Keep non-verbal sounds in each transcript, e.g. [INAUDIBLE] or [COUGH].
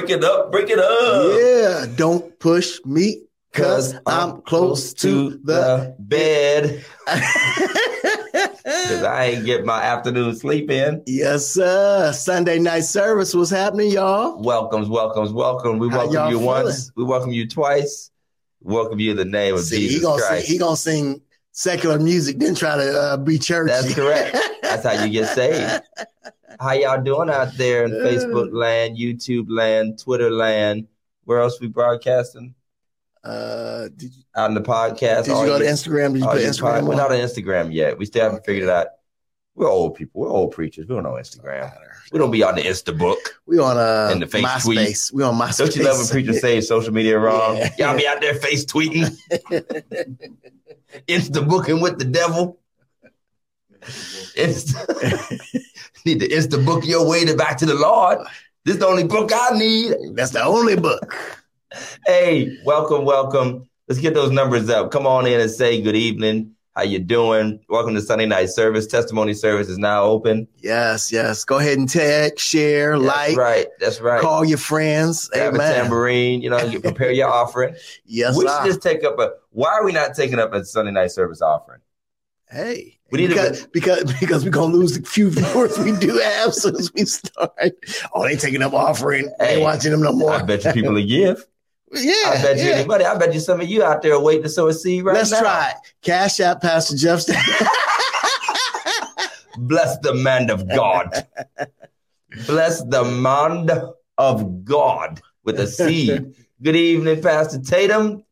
Break it up, break it up, break it up. Yeah, don't push me Cause because I'm close to the. bed. [LAUGHS] Cause I ain't get my afternoon sleep in. yes, sir. Sunday night service was happening, y'all. Welcomes, welcomes, welcome. We How welcome y'all feeling? once. We welcome you twice. Welcome you in the name of See, he Jesus gonna sing, Christ. he gonna sing secular music, then try to uh, be churchy. That's correct. That's how you get saved. [LAUGHS] How y'all doing out there in. Facebook land, YouTube land, Twitter land? Where else we broadcasting? Uh, did you, Out in the podcast. did you go to Instagram? Did you put Instagram We're not on Instagram yet. We still haven't Okay. figured it out. We're old people. We're old preachers. We don't know Instagram. We don't be on the Insta book. We on uh And the face tweet. MySpace. We on MySpace. Don't you love when [LAUGHS] preachers say social media wrong? Yeah. Y'all be out there face tweeting, [LAUGHS] Insta booking with the devil. Insta- [LAUGHS] need to Insta book your way to back to the Lord. This is the only book I need. That's the only book. Hey, welcome, welcome. Let's get those numbers up. Come on in and say good evening. How you doing? Welcome to Sunday night service. Testimony service is now open. Yes, yes. Go ahead and tag, share, That's like, right. That's right. call your friends. Grab a tambourine. You know, you prepare your offering. [LAUGHS] Yes, we sir. should just take up a. Why are we not taking up a Sunday night service offering? Hey, We need to- because, because because we're gonna lose the few viewers we do have [LAUGHS] as we start. Oh, they taking up offering. Hey, ain't watching them no more. I bet you people will give. yeah, I bet you yeah. anybody. I bet you some of you out there are waiting to sow a seed right now. Let's now. try it. Cash out, Pastor Jeff. [LAUGHS] Bless the man of God. Bless the man of God with a seed. Good evening, Pastor Tatum.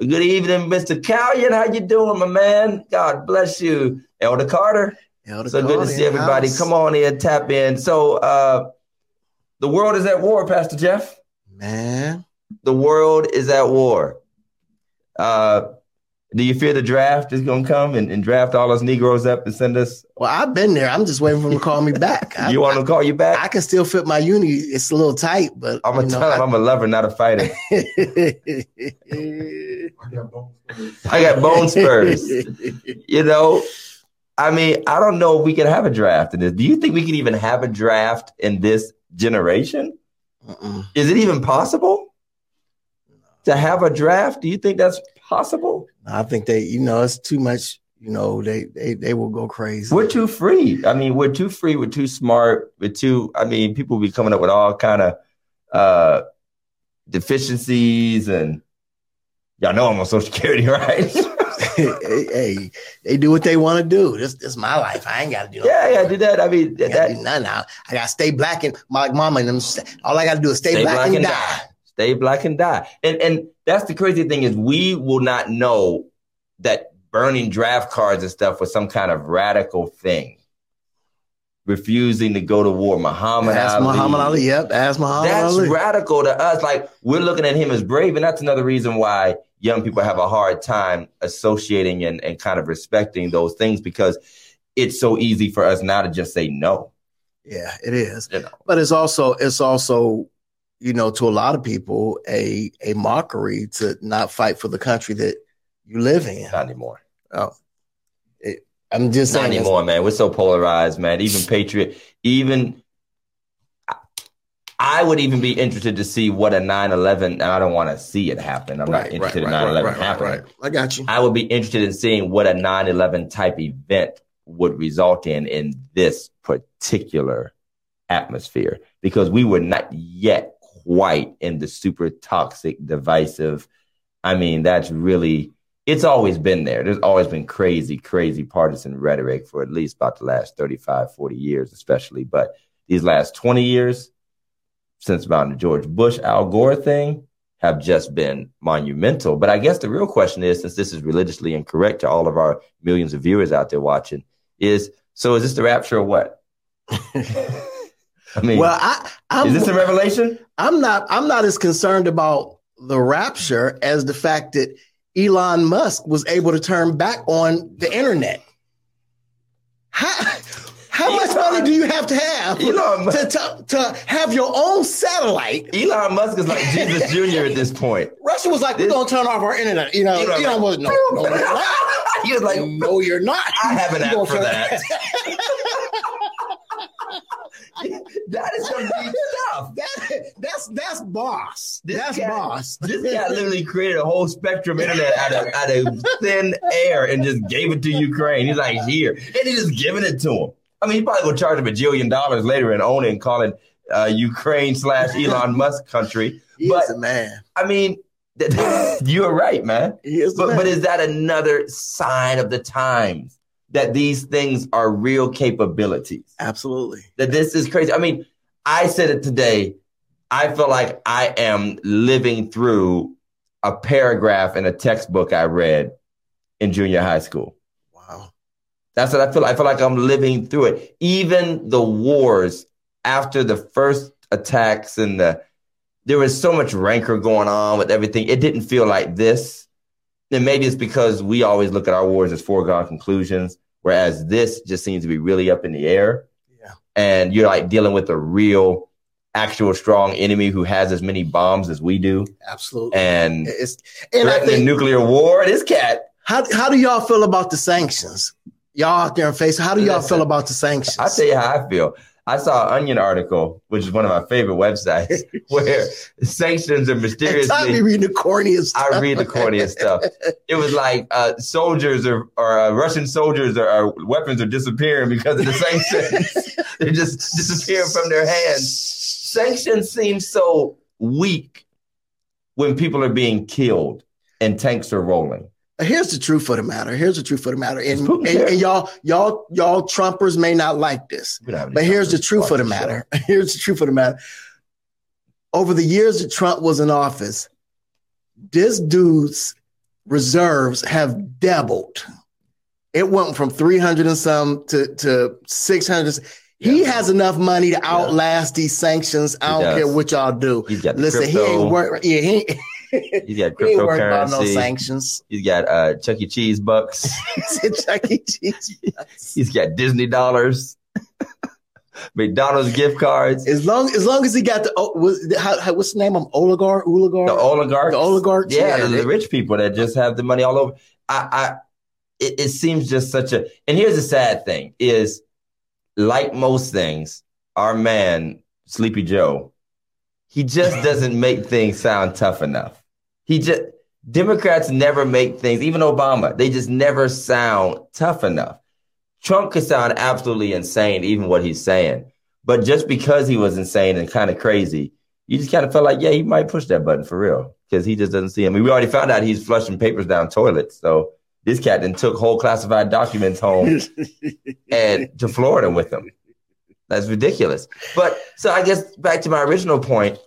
Good evening, Mr. Callion. How you doing, my man? God bless you. Elder Carter. Elder So good to see everybody. house. Come on in, tap in. So uh the world is at war, Pastor Jeff. man. The world is at war. Uh do you fear the draft is gonna come and, and draft all us Negroes up and send us? Well, I've been there. I'm just waiting for them to call me back. I, [LAUGHS] you want them to call you back? I can still fit my uni. It's a little tight, but I'm gonna you know, tell him I'm a lover, not a fighter. I- [LAUGHS] I got bone spurs. [LAUGHS] You know, I mean, I don't know if we can have a draft in this. Do you think we can even have a draft in this generation? Mm-mm. Is it even possible to have a draft? Do you think that's possible? I think they, you know, it's too much. You know, they they they will go crazy. We're too free. I mean, we're too free. We're too smart. We're too. I mean, people will be coming up with all kind of uh deficiencies, and y'all know I'm on Social Security, [LAUGHS] right? Hey, [LAUGHS] hey, they do what they want to do. This this my life. I ain't got to do. yeah, yeah, do that. I mean, I gotta do that, nothing. I, I got to stay black and my mama and them. All I got to do is stay, black, and die. Stay black and die. And and that's the crazy thing is we will not know that burning draft cards and stuff was some kind of radical thing. Refusing to go to war, Muhammad Ask Ali. Muhammad Ali. Yep, ask Muhammad That's Ali. That's radical to us. Like we're looking at him as brave, and that's another reason why young people have a hard time associating and, and kind of respecting those things because it's so easy for us now to just say no. Yeah, it is. You know. But it's also it's also you know to a lot of people a a mockery to not fight for the country that you live in. Not anymore. Oh, it, I'm just Not anymore, man. We're so polarized, man. Even patriot, even I would even be interested to see what a 9-11, and I don't want to see it happen. I'm not interested in 9-11 happening. I got you. I would be interested in seeing what a 9-11 type event would result in in this particular atmosphere because we were not yet quite in the super toxic, divisive. I mean, that's really, it's always been there. There's always been crazy, crazy partisan rhetoric for at least about the last 35, 40 years, especially. But these last 20 years, since about the George Bush, Al Gore thing, have just been monumental. But I guess the real question is, since this is religiously incorrect to all of our millions of viewers out there watching, is so is this the rapture or what? [LAUGHS] I mean, Well, I I'm, is this a revelation? I'm not I'm not as concerned about the rapture as the fact that Elon Musk was able to turn back on the internet. How how Elon, much money do you have to have Elon Musk, to, to, to have your own satellite? Elon Musk is like Jesus [LAUGHS] Jr. at this point. Russia was like, we're going to turn off our internet. You know, Elon, Elon was, no, no, no, no. [LAUGHS] He was like, no, you're not. [LAUGHS] I have an app for turn- that. that is some deep stuff. That, that's that's boss. This that's guy, boss. This guy literally created a whole spectrum internet out of out of thin air and just gave it to Ukraine. He's like, here, and he's just giving it to him. I mean, he's probably gonna charge him a jillion dollars later and own it and call it uh, Ukraine slash [LAUGHS] Elon Musk country. He but man. I mean, [LAUGHS] you're right, man. He is But man. but is that another sign of the times that these things are real capabilities? Absolutely. That this is crazy. I mean, I said it today. I feel like I am living through a paragraph in a textbook I read in junior high school. That's what I feel. I feel like I'm living through it. Even the wars after the first attacks and the there was so much rancor going on with everything. It didn't feel like this. And maybe it's because we always look at our wars as foregone conclusions, whereas this just seems to be really up in the air. Yeah. And you're like dealing with a real, actual strong enemy who has as many bombs as we do, Absolutely. and It's and threatening think nuclear war. This cat, how how do y'all feel about the sanctions? Y'all out there in face, how do y'all Listen, feel about the sanctions? I'll tell you how I feel. I saw an Onion article, which is one of my favorite websites, [LAUGHS] where sanctions are and Tommy mysteriously. reading the corniest stuff. I read the corniest stuff. It was like uh, soldiers or, or uh, Russian soldiers or, or weapons are disappearing because of the sanctions. [LAUGHS] They're just disappearing from their hands. Sanctions seem so weak when people are being killed and tanks are rolling. Here's the truth of the matter. Here's the truth of the matter. And, and, and y'all, y'all, y'all Trumpers may not like this. We don't have any But here's the truth of the matter. [LAUGHS] Here's the truth of the matter. Over the years that Trump was in office, this dude's reserves have doubled. It went from 300 and some to, to 600. He Yeah. has enough money to outlast these sanctions. I He don't does. care what y'all do. He's got the Listen, he ain't worried. Yeah, he, [LAUGHS] He's got he ain't worried about no cryptocurrency. sanctions. He's got uh, Chuck E. Cheese bucks. [LAUGHS] Chuck E. Cheese. [LAUGHS] He's got Disney dollars, [LAUGHS] McDonald's gift cards, As long as long as he got the oh, was, how, how, what's the name of him? oligarch oligarch the oligarchs. the oligarchs Yeah, the, they- the rich people that just have the money all over. I, I it, it seems just such a. And here's the sad thing: is like most things, our man Sleepy Joe, he just doesn't make things sound tough enough. He just Democrats never make things, even Obama, they just never sound tough enough. Trump could sound absolutely insane, even what he's saying. But just because he was insane and kind of crazy, you just kind of felt like, yeah, he might push that button for real because he just doesn't see him. I mean, we already found out he's flushing papers down toilets. So this cat then took whole classified documents home [LAUGHS] and to Florida with him. That's ridiculous. But so I guess back to my original point,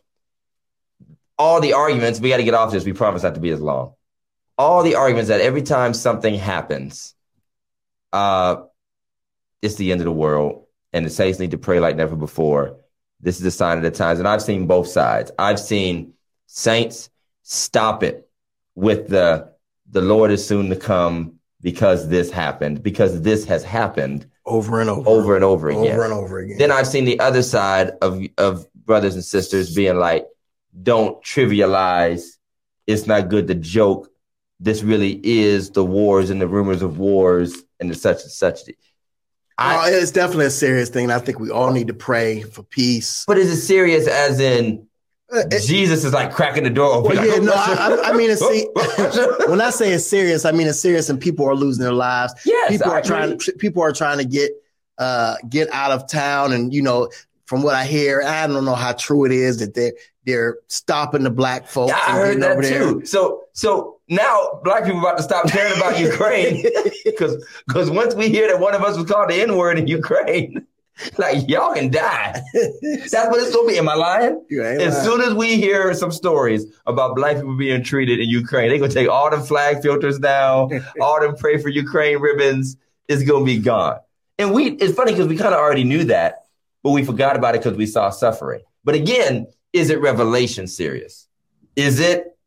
all the arguments, we got to get off this. We promise not to be as long. All the arguments that every time something happens, uh, it's the end of the world, and the saints need to pray like never before. This is a sign of the times, and I've seen both sides. I've seen saints stop it with the the Lord is soon to come because this happened, because this has happened over and over, over and over again. over and over again. Then I've seen the other side of of brothers and sisters being like, don't trivialize. It's not good to joke. This really is the wars and the rumors of wars and the such and such. I, Oh, it's definitely a serious thing. I think we all need to pray for peace. but is it serious as in Uh, it- Jesus is like cracking the door open? well, yeah, no, I, I- mean, it's, see, [LAUGHS] when I say it's serious, I mean it's serious, and people are losing their lives. yes, people I are trying. People are trying to get uh, get out of town, and you know, from what I hear, I don't know how true it is that they're they're stopping the black folks. Yeah, I heard that over there. too. So, so now black people about to stop caring about [LAUGHS] Ukraine because because once we hear that one of us was called the N word in Ukraine, [LAUGHS] like y'all can die. [LAUGHS] That's what it's gonna be. Am I lying? As lying. soon as we hear some stories about black people being treated in Ukraine, they're gonna take all them flag filters down, all them pray for Ukraine ribbons. It's gonna be gone. And we it's funny because we kind of already knew that, but we forgot about it because we saw suffering. But again, is it revelation serious? Is it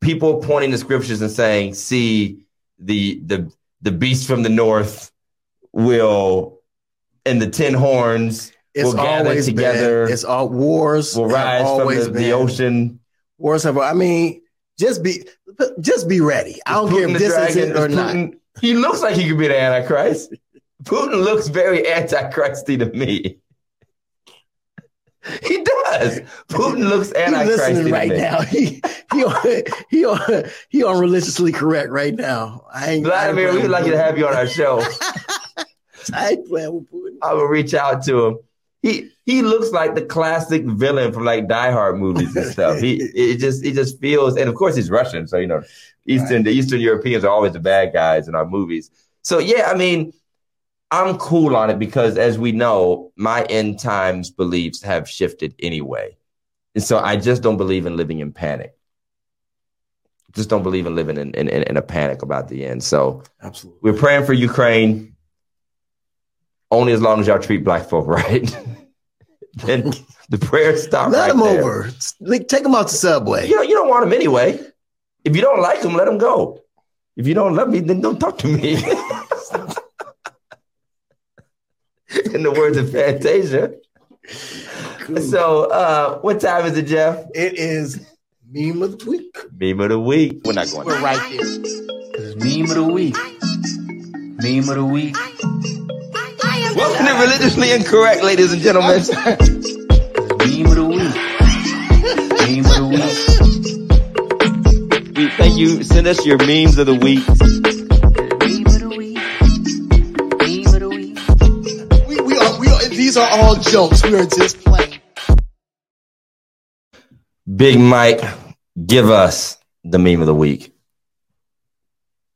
people pointing to scriptures and saying, see, the the the beast from the north will and the ten horns it's will gather always together, Been, it's all wars will rise from the, the ocean. Wars have. I mean, just be just be ready. I don't care if this is it or Is not. He looks like he could be the Antichrist. Putin looks very [LAUGHS] antichristy to me. [LAUGHS] He does. Putin looks antichrist right now. [LAUGHS] He he on, he on, he on religiously correct right now. I ain't, Vladimir, I we'd like to have you on our show. [LAUGHS] I ain't playing with Putin. I will reach out to him. He he looks like the classic villain from like Die Hard movies and stuff. He it just it just feels, and of course he's Russian, so you know, Eastern Right. the Eastern Europeans are always the bad guys in our movies. So yeah, I mean, I'm cool on it because as we know, my end times beliefs have shifted anyway, and so I just don't believe in living in panic. Just don't believe in living in in, in, a panic about the end. So Absolutely. we're praying for Ukraine only as long as y'all treat black folk right. [LAUGHS] then the prayers stop. Let right there. over. Like, take him out the subway. You know, you don't want them anyway. If you don't like them, let them go. If you don't love me, then don't talk to me. [LAUGHS] [LAUGHS] In the words of Fantasia. Cool. So, uh, what time is it, Jeff? it is meme of the week. Meme of the week. We're not going. We're there. right there. Cause meme of the week. Meme of the week. Welcome to religiously incorrect, ladies and gentlemen. [LAUGHS] Meme of the week. Meme of the week. We thank you. Send us your memes of the week. These are all jokes. We are just playing. Big Mike, give us the meme of the week.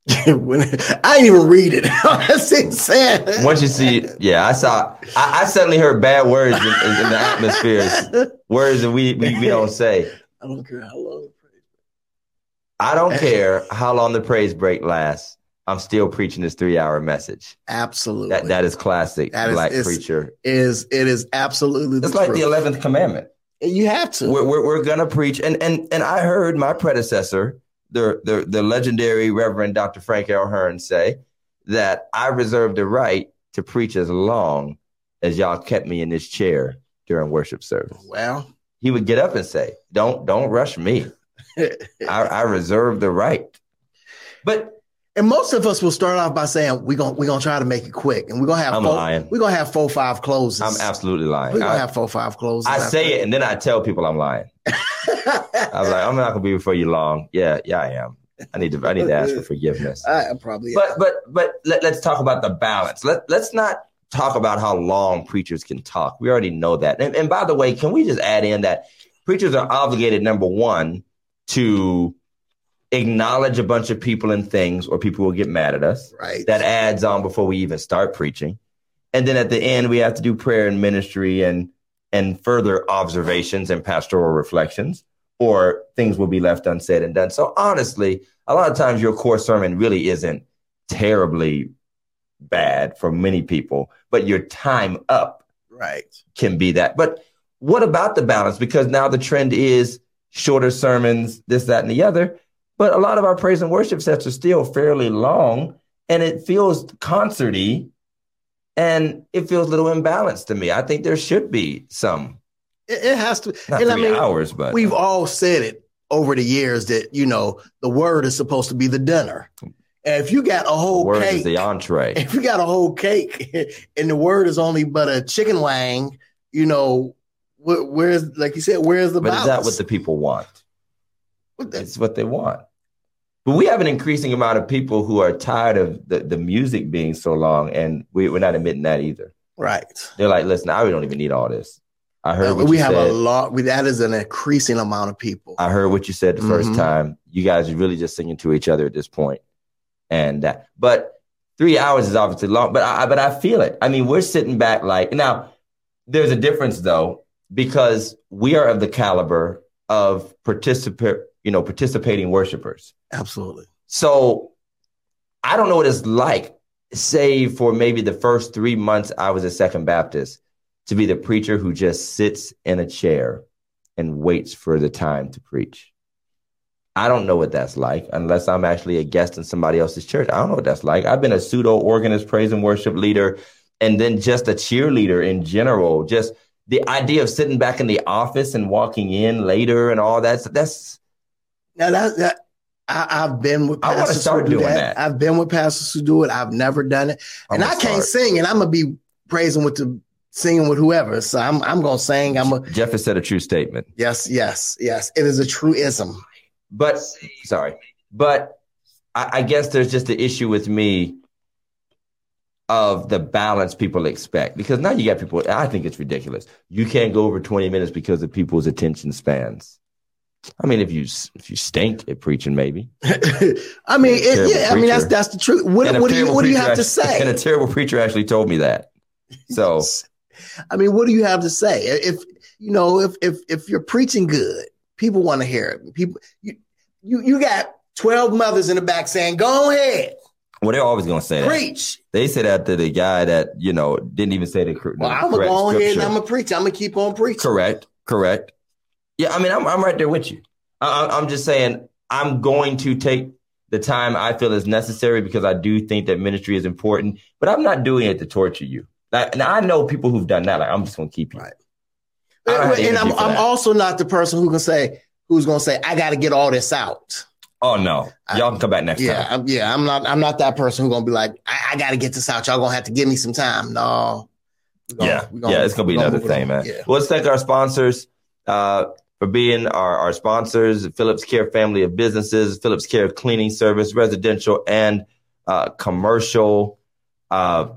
[LAUGHS] When- I didn't even read it. [LAUGHS] That's insane. Once you see, yeah, I saw. I, I suddenly heard bad words in, in, in the atmosphere, words that we, we we don't say. I don't care how long. I don't care how long the praise break lasts. I'm still preaching this three hour message. Absolutely. That that is classic That is- black preacher. is it is absolutely the It's like truth. the eleventh commandment. you have to. We're, we're we're gonna preach, and and and I heard my predecessor, the the the legendary Reverend Dr. Frank L. Hearn, say that I reserve the right to preach as long as y'all kept me in this chair during worship service. well, He would get up and say, "Don't don't rush me. [LAUGHS] I, I reserve the right." But and most of us will start off by saying we're gonna we're gonna try to make it quick, and we're gonna have I'm four, lying. we're gonna have four five closes. I'm absolutely lying. We're gonna I, have four five closes. I say it and then I tell people I'm lying. [LAUGHS] I was like, I'm not gonna be before you long. Yeah, yeah, I am. I need to I need to ask for [LAUGHS] forgiveness. I probably. But but but let, let's talk about the balance. Let let's not talk about how long preachers can talk. We already know that. And, and by the way, can we just add in that preachers are obligated, number one, to acknowledge a bunch of people and things, or people will get mad at us. right. That adds on before we even start preaching. And then at the end, we have to do prayer and ministry and and further observations and pastoral reflections, or things will be left unsaid and done. So honestly, a lot of times your core sermon really isn't terribly bad for many people, but your time up right. can be that. But what about the balance? Because now the trend is shorter sermons, this, that, and the other. But a lot of our praise and worship sets are still fairly long, and it feels concerty, and it feels a little imbalanced to me. I think there should be some, It, it has to. not and I mean, hours, but we've all said it over the years that you know the word is supposed to be the dinner, and if you got a whole words cake, is the entree. if you got a whole cake [LAUGHS] and the word is only but a chicken wang, you know, where, where's like you said, where's the But is that what the people want? What the- It's what they want. But we have an increasing amount of people who are tired of the, the music being so long, and we, we're not admitting that either. right. They're like, listen, I don't even need all this. I heard what we have said. a lot. We, that is an increasing amount of people. I heard what you said the 1st Mhm. time. You guys are really just singing to each other at this point. And that, but three hours is obviously long, but I, but I feel it. I mean, we're sitting back like, now there's a difference though, because we are of the caliber of participant, you know, participating worshipers. Absolutely. So I don't know what it's like, say for maybe the first three months I was at Second Baptist, to be the preacher who just sits in a chair and waits for the time to preach. I don't know what that's like unless I'm actually a guest in somebody else's church. I don't know what that's like. I've been a pseudo organist, praise and worship leader, and then just a cheerleader in general. Just the idea of sitting back in the office and walking in later and all that. That's Now that that I, I've been with I wanna pastors start who do doing that. that. I've been with pastors who do it. I've never done it, and I can't start. sing, and I'm gonna be praising with the singing with whoever. So I'm I'm gonna sing. I'm a Jeff has said a true statement. yes, yes, yes. It is a truism. But sorry, but I, I guess there's just the issue with me of the balance people expect because now you got people. I think it's ridiculous. You can't go over 20 minutes because of people's attention spans. I mean, if you if you stink at preaching, maybe. [LAUGHS] I mean, it, yeah. I mean, that's that's the truth. What, what do you what do you preacher have to say? [LAUGHS] And a terrible preacher actually told me that. So [LAUGHS] I mean, what do you have to say? If you know, if if if you're preaching good, people want to hear it. People, you you you got twelve mothers in the back saying, "Go ahead, well, they're always going to say that. preach." They said that to the guy that you know didn't even say the, cor- the I'm gonna go ahead and. I'm gonna preach. I'm gonna keep on preaching. Correct. Correct. Yeah, I mean, I'm I'm right there with you. I, I- I'm just saying I'm going to take the time I feel is necessary because I do think that ministry is important, but I'm not doing it to torture you. Like, and I know people who've done that. Like, I'm just going to keep you. Right. And, I'm I'm also not the person who can say who's gonna say I got to get all this out. Oh no, y'all can come back next Yeah, time. I'm, yeah. I'm not. I'm not that person who's gonna be like, I, I got to get this out. Y'all gonna have to give me some time. No. Gonna- yeah, we're yeah, it's gonna be another thing, man. Yeah. Well, let's thank our sponsors uh, for being our, our sponsors: Phillips Care family of businesses, Phillips Care cleaning service, residential and uh, commercial, uh,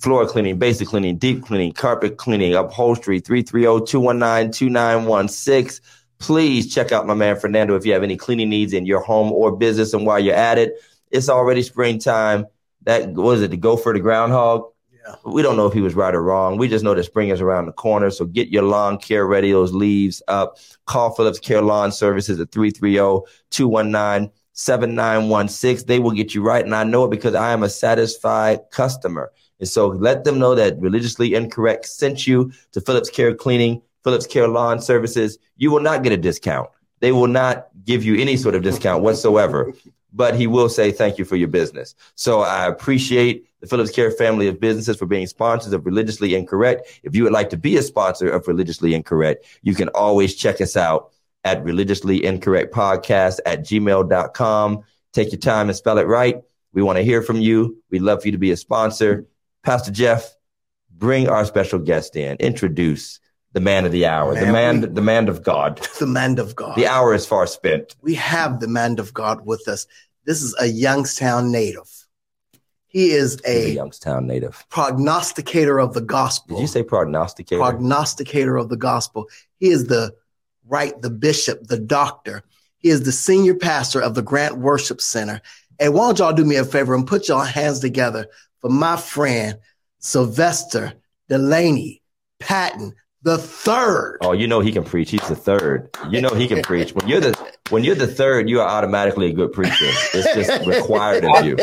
floor cleaning, basic cleaning, deep cleaning, carpet cleaning, upholstery. oh, 330-219-2916. Please check out my man Fernando if you have any cleaning needs in your home or business. And while you're at it, it's already springtime. That was it, the gopher, the groundhog. We don't know if he was right or wrong. We just know that spring is around the corner. So get your lawn care ready, those leaves up. Call Phillips Care Lawn Services at 330-219-7916. They will get you right. And I know it because I am a satisfied customer. And so let them know that Religiously Incorrect sent you to Phillips Care Cleaning, Phillips Care Lawn Services. You will not get a discount. They will not give you any sort of discount whatsoever, but he will say thank you for your business. So I appreciate the Phillips Care family of businesses for being sponsors of Religiously Incorrect. If you would like to be a sponsor of Religiously Incorrect, you can always check us out at Religiously Incorrect Podcast at gmail.com. Take your time and spell it right. We want to hear from you. We'd love for you to be a sponsor. Pastor Jeff, bring our special guest in. Introduce the man of the hour, the Man, man, the man of God. [LAUGHS] The man of God. The hour is far spent. we have the man of God with us. This is a Youngstown native. He is a a Youngstown native. prognosticator of the gospel. Did you say prognosticator? prognosticator of the gospel. He is the right, the bishop, the doctor. He is the senior pastor of the Grant Worship Center. And why don't y'all do me a favor and put your hands together for my friend Sylvester Delaney Patton the third. oh, you know he can preach. He's the third. You know he can preach. When you're the when you're the third, you are automatically a good preacher. It's just required of you.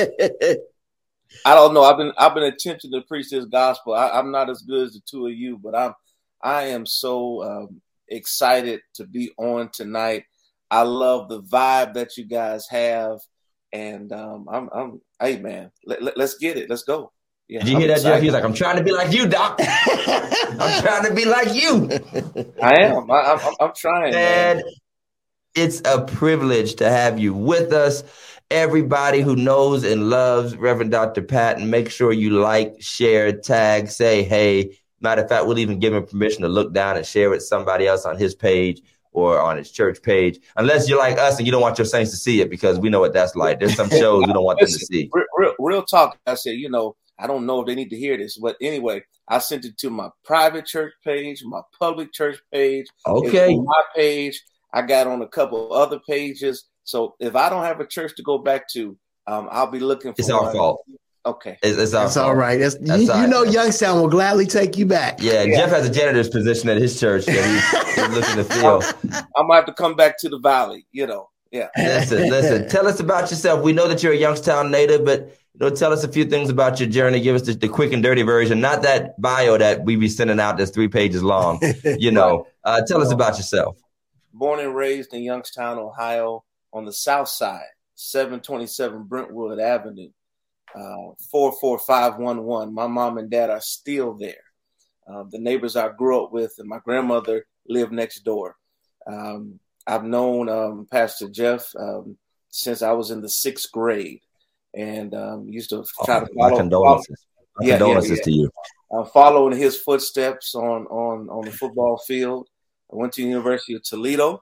I don't know. I've been I've been attempting to preach this gospel. I, I'm not as good as the two of you, but I'm I am so um, excited to be on tonight. I love the vibe that you guys have, and um, I'm I'm hey man, let, let, us get it. Let's go. Yeah, Did you I'm hear that, Jeff? He's like, I'm trying to be like you, Doc. [LAUGHS] I'm trying to be like you. I am. I, I'm, I'm- I'm trying. Man. And it's a privilege to have you with us. Everybody who knows and loves Reverend Dr. Patton, make sure you like, share, tag, say hey. Matter of fact, we'll even give him permission to look down and share with somebody else on his page or on his church page. Unless you're like us and you don't want your saints to see it because we know what that's like. There's some [LAUGHS] shows you don't want them to see. Real, real, real talk. I said, you know, I don't know if they need to hear this, but anyway, I sent it to my private church page, my public church page, Okay. my page. I got on a couple other pages. So if I don't have a church to go back to, um, I'll be looking for It's our one. fault. Okay. It's, it's our That's fault. all right. That's, That's you, all you know, Youngstown will gladly take you back. Yeah, Jeff has a janitor's position at his church that he's, [LAUGHS] he's looking to fill. I'm gonna have to come back to the valley, you know. Yeah. Listen, listen. Tell us about yourself. We know that you're a Youngstown native, but you know, tell us a few things about your journey. Give us the, the quick and dirty version, not that bio that we be sending out that's three pages long. [LAUGHS] You know, uh, tell us about yourself. Born and raised in Youngstown, Ohio, on the south side, 727 Brentwood Avenue, uh, 44511. My mom and dad are still there. Uh, the neighbors I grew up with and my grandmother lived next door. Um, I've known um, Pastor Jeff um, since I was in the sixth grade and um, used to try to Oh, my condolences. My Yeah, yeah, condolences yeah. to you. uh, following his footsteps on on on the football field. I went to the University of Toledo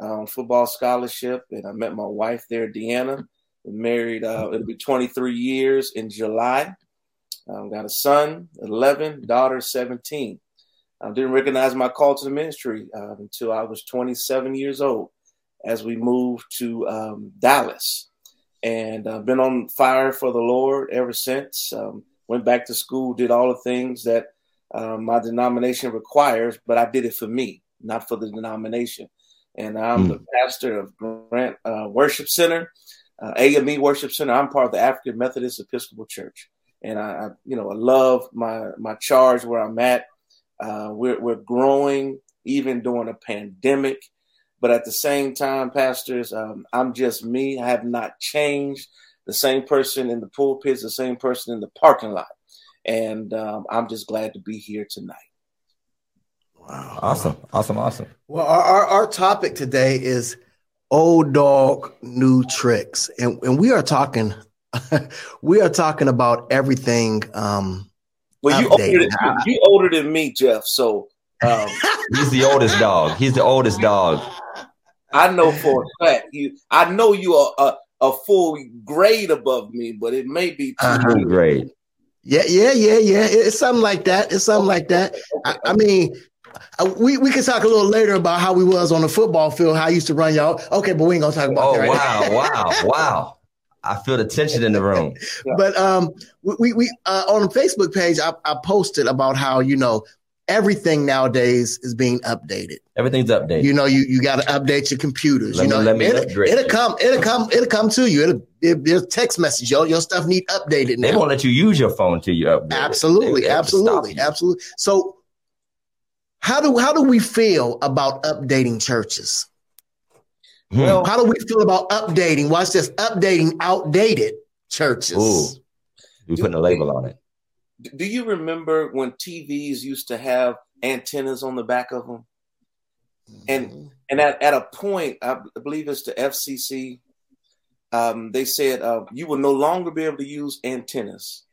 on football scholarship, and I met my wife there, Deanna. We married. Uh, it'll be 23 years in July. Um, got a son, 11, daughter, 17. I didn't recognize my call to the ministry uh, until I was 27 years old as we moved to um, Dallas. And I've been on fire for the Lord ever since. Um, went back to school, did all the things that uh, my denomination requires, but I did it for me, not for the denomination. And I'm mm. the pastor of Grant uh, Worship Center, uh, AME Worship Center. I'm part of the African Methodist Episcopal Church and I, I, you know, I love my my charge where I'm at. Uh, we're we're growing even during a pandemic, but at the same time, pastors, um, I'm just me. I have not changed. The same person in the pulpit is the same person in the parking lot, and um, I'm just glad to be here tonight. Wow! Awesome! Awesome! Awesome! Well, our our, our topic today is old dog new tricks, and and we are talking [LAUGHS] we are talking about everything. Um, well, you older, than, you older than me, Jeff. So um, [LAUGHS] he's the oldest dog. He's the oldest dog. I know for a fact. You, I know you are a, a full grade above me, but it may be two uh-huh. grade. Yeah, yeah, yeah, yeah. It's something like that. It's something like that. I, I mean, uh, we we can talk a little later about how we was on the football field, how I used to run y'all. Okay, but we ain't gonna talk about oh, that. Right wow, wow, wow. I feel the tension in the room. [LAUGHS] but um, we we uh, on the Facebook page, I, I posted about how you know everything nowadays is being updated. Everything's updated. You know, you you got to update your computers. Let you know, me, let me it'll, it'll come, it'll come, it'll come to you. It'll, it, will text message. Your your stuff need updated. Now. They won't let you use your phone till you update. Absolutely, absolutely, absolutely. So, how do how do we feel about updating churches? Hmm. Well, how do we feel about updating? Watch this updating outdated churches. Ooh, we putting a label on it. Do you remember when TVs used to have antennas on the back of them? And mm-hmm. and at, at a point, I believe it's the FCC, um, they said uh, you will no longer be able to use antennas.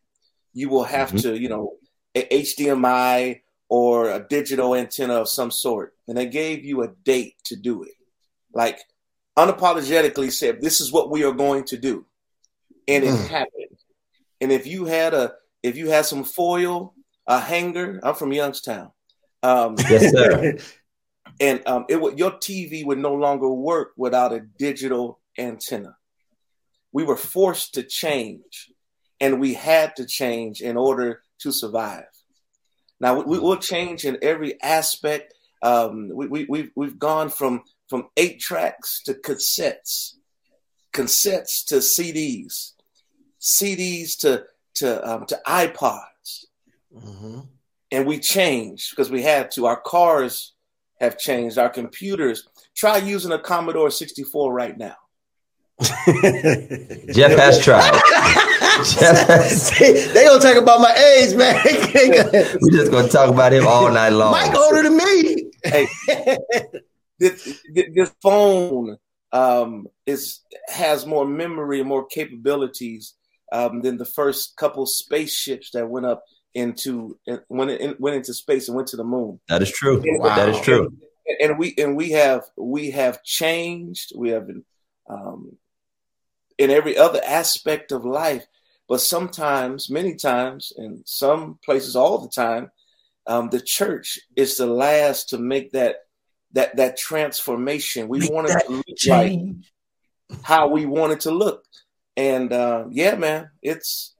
You will have mm-hmm. to, you know, HDMI or a digital antenna of some sort. And they gave you a date to do it. Like unapologetically said, "This is what we are going to do," and it mm. happened. And if you had a if you had some foil, a hanger, I'm from Youngstown. Um, yes, sir. [LAUGHS] and um, it would your TV would no longer work without a digital antenna. We were forced to change, and we had to change in order to survive. Now we, will change in every aspect. Um, we, we, we've we've gone from from eight tracks to cassettes, cassettes to CDs, CDs to to um, to iPods, mm-hmm. and we changed because we had to. Our cars have changed. Our computers. Try using a Commodore 64 right now. [LAUGHS] Jeff has [LAUGHS] tried. [LAUGHS] Jeff they gonna talk about my age, man. We're just gonna talk about him all night long. Mike older than me. Hey, this, this phone um, is has more memory and more capabilities um, than the first couple spaceships that went up into went in, went into space and went to the moon. That is true. Wow. That is true. And, and, we and we have we have changed. We have been um, in every other aspect of life, but sometimes, many times, in some places, all the time, um, the church is the last to make that that that transformation. We Make wanted to look change. like how we wanted to look, and uh, yeah, man, it's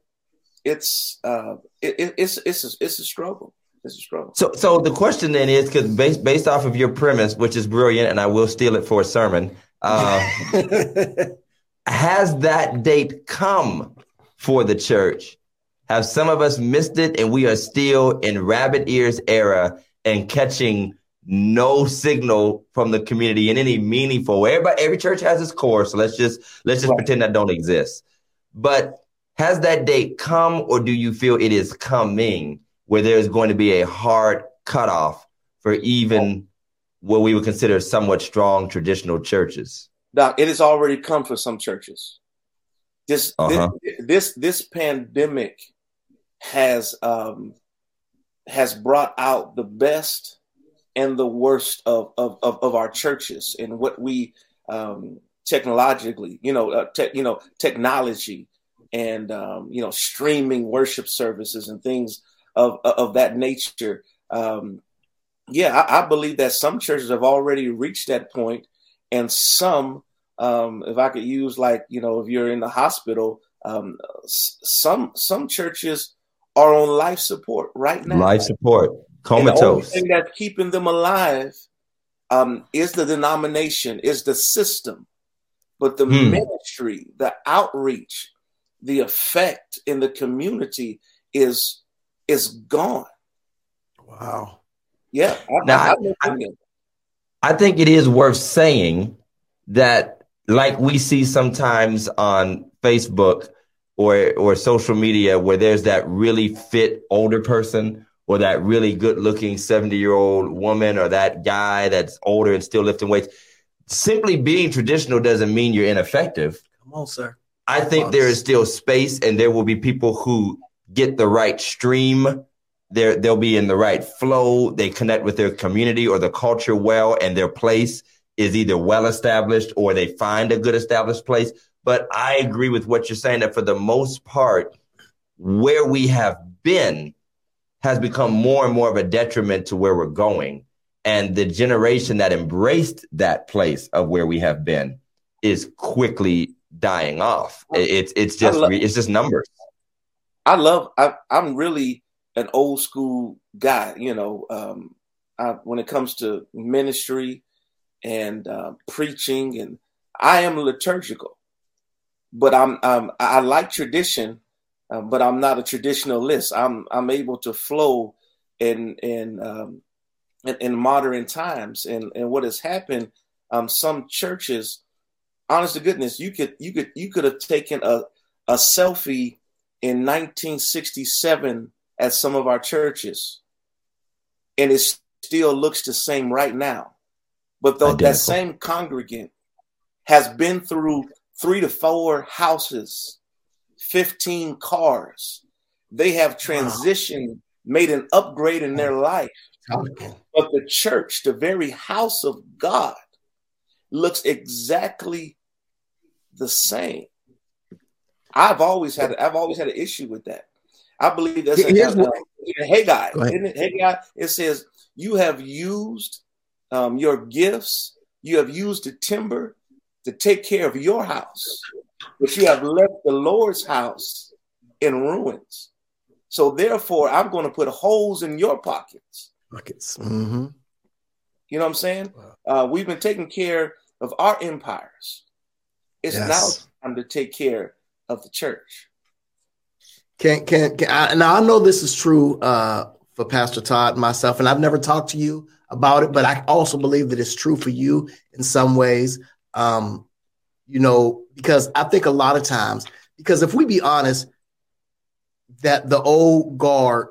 it's uh, it, it's it's a, it's a struggle. It's a struggle. So, so the question then is because based based off of your premise, which is brilliant, and I will steal it for a sermon. Uh, [LAUGHS] has that date come for the church? Have some of us missed it, and we are still in rabbit ears era and catching no signal from the community in any meaningful way. Everybody, every church has its core, so let's just let's just right. pretend that don't exist. But has that date come, or do you feel it is coming, where there's going to be a hard cutoff for even what we would consider somewhat strong traditional churches? Doc, it has already come for some churches. This uh-huh. this, this this pandemic has um, has brought out the best and the worst of of, of, of our churches and what we um, technologically, you know, uh, te- you know, technology and um, you know, streaming worship services and things of of that nature. Um, yeah, I, I, believe that some churches have already reached that point, and some, um, if I could use like you know, if you're in the hospital, um, some some churches are on life support right now. Life support, comatose. And the only thing that's keeping them alive um, is the denomination, is the system, but the hmm. ministry, the outreach, the effect in the community is is gone. Wow. Yeah. I, now, I, I, I think it is worth saying that, like we see sometimes on Facebook or or social media, where there's that really fit older person or that really good looking 70 year old woman or that guy that's older and still lifting weights. Simply being traditional doesn't mean you're ineffective. Come on, sir. I think there is still space and there will be people who get the right stream. They're, they'll be in the right flow. They connect with their community or the culture well, and their place is either well established or they find a good established place. But I agree with what you're saying that for the most part, where we have been has become more and more of a detriment to where we're going. And the generation that embraced that place of where we have been is quickly dying off. It's it's just love, it's just numbers. I love. I, am really an old school guy. You know, um, I, when it comes to ministry and uh, preaching, and I am liturgical, but I'm um, I like tradition, uh, but I'm not a traditionalist. I'm I'm able to flow in in um, in, in modern times, and and what has happened. Um, some churches honest to goodness, you could you could you could have taken a a selfie in 1967 at some of our churches, and it still looks the same right now. But though that same congregant has been through three to four houses, 15 cars, they have transitioned, wow. made an upgrade in their life. But the church, the very house of God, looks exactly the same. I've always had I've always had an issue with that. I believe that's a, Here's what, Haggai. Isn't it Haggai? It says you have used um, your gifts, you have used the timber to take care of your house, but you have left the Lord's house in ruins. So therefore, I'm going to put holes in your pockets. Pockets. Mm-hmm. You know what I'm saying? Uh, we've been taking care of our empires. It's yes. now time to take care of the church. Can can, can I, now I know this is true uh, for Pastor Todd and myself, and I've never talked to you about it, but I also believe that it's true for you in some ways. Um, you know, because I think a lot of times, because if we be honest, that the old guard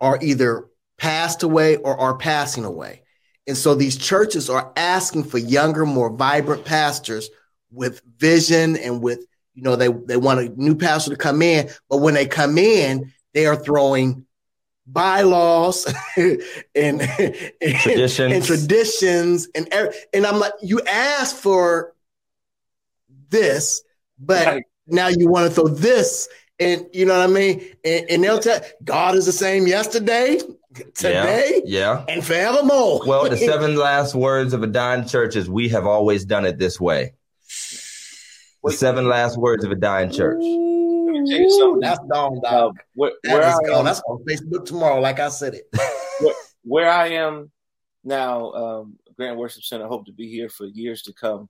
are either passed away or are passing away. And so these churches are asking for younger, more vibrant pastors with vision and with you know they they want a new pastor to come in, but when they come in, they are throwing bylaws [LAUGHS] and, and traditions and traditions and and I'm like, you asked for this, but right. now you want to throw this, and you know what I mean? And, and they'll tell God is the same yesterday, today, yeah, yeah, and forevermore. Well, the [LAUGHS] seven last words of a dying church is, "We have always done it this way." The seven last words of a dying church. Let me tell you something. That's gone, dog. Uh, where, that where I am, that's on Facebook tomorrow, like I said it. [LAUGHS] where, where, I am now, um, Grant Worship Center, hope to be here for years to come.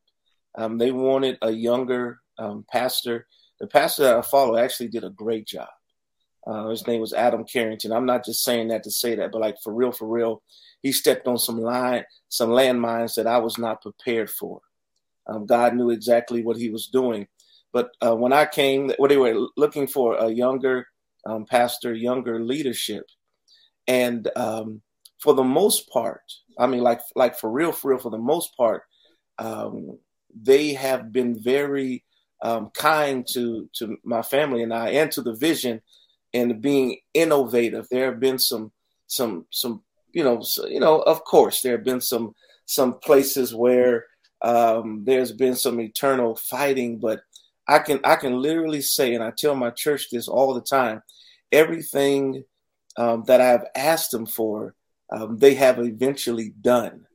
Um, they wanted a younger um, pastor. The pastor that I follow actually did a great job. Uh, his name was Adam Carrington. I'm not just saying that to say that, but like for real, for real, he stepped on some line, some landmines that I was not prepared for. Um, God knew exactly what He was doing. But uh, when I came, well, they were looking for a younger um, pastor, younger leadership, and um, for the most part, I mean, like like for real, for real, for the most part, um, they have been very um, kind to to my family and I, and to the vision, and being innovative. There have been some some some you know so, you know of course there have been some some places where um, there's been some eternal fighting, but I can I can literally say, and I tell my church this all the time, everything um, that I've asked them for, um, they have eventually done.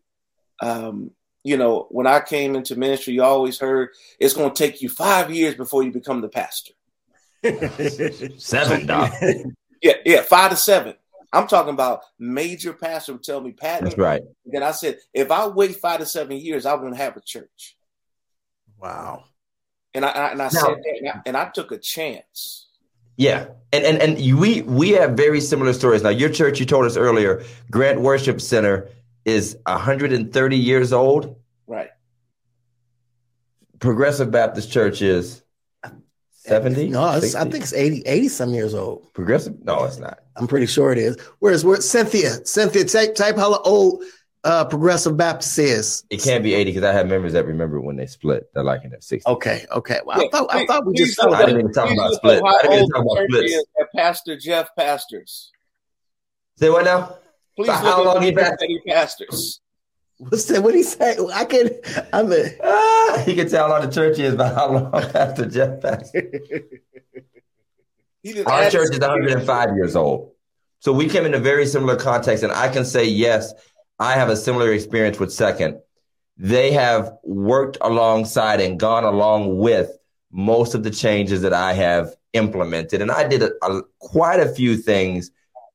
Um, you know, when I came into ministry, you always heard it's going to take you five years before you become the pastor. [LAUGHS] Seven, doc. [LAUGHS] Yeah, yeah, five to seven. I'm talking about major pastor would tell me, Pat. That's right. Then I said, if I wait five to seven years, I won't have a church. Wow. And I, I and I Now- said that, and I, and I took a chance. Yeah, and and and we we have very similar stories. Now, your church, you told us earlier, Grant Worship Center is 130 years old. Right. Progressive Baptist Church is 70. No, it's, I think it's 80, 80 some years old. progressive. No, it's not. I'm pretty sure it is. Where's where Cynthia? Cynthia, type type how old uh, Progressive Baptist is. It can't be 80 because I have members that remember when they split. They're like in their 60s. Okay, okay. Well, I Yeah, thought I please- thought we just don't- I didn't even talk about don't split. I didn't even talk about the church splits. Pastor Jeff pastors. Say what now? Please look how at long the he church been- that he pastors. what's that? What he say? I can. I'm a. [LAUGHS] Ah, you can tell how long the church is by how long Pastor Jeff passed. Our church is this- 105 years old. So we came in a very similar context, and I can say, yes, I have a similar experience with Second. They have worked alongside and gone along with most of the changes that I have implemented. And I did a, a- quite a few things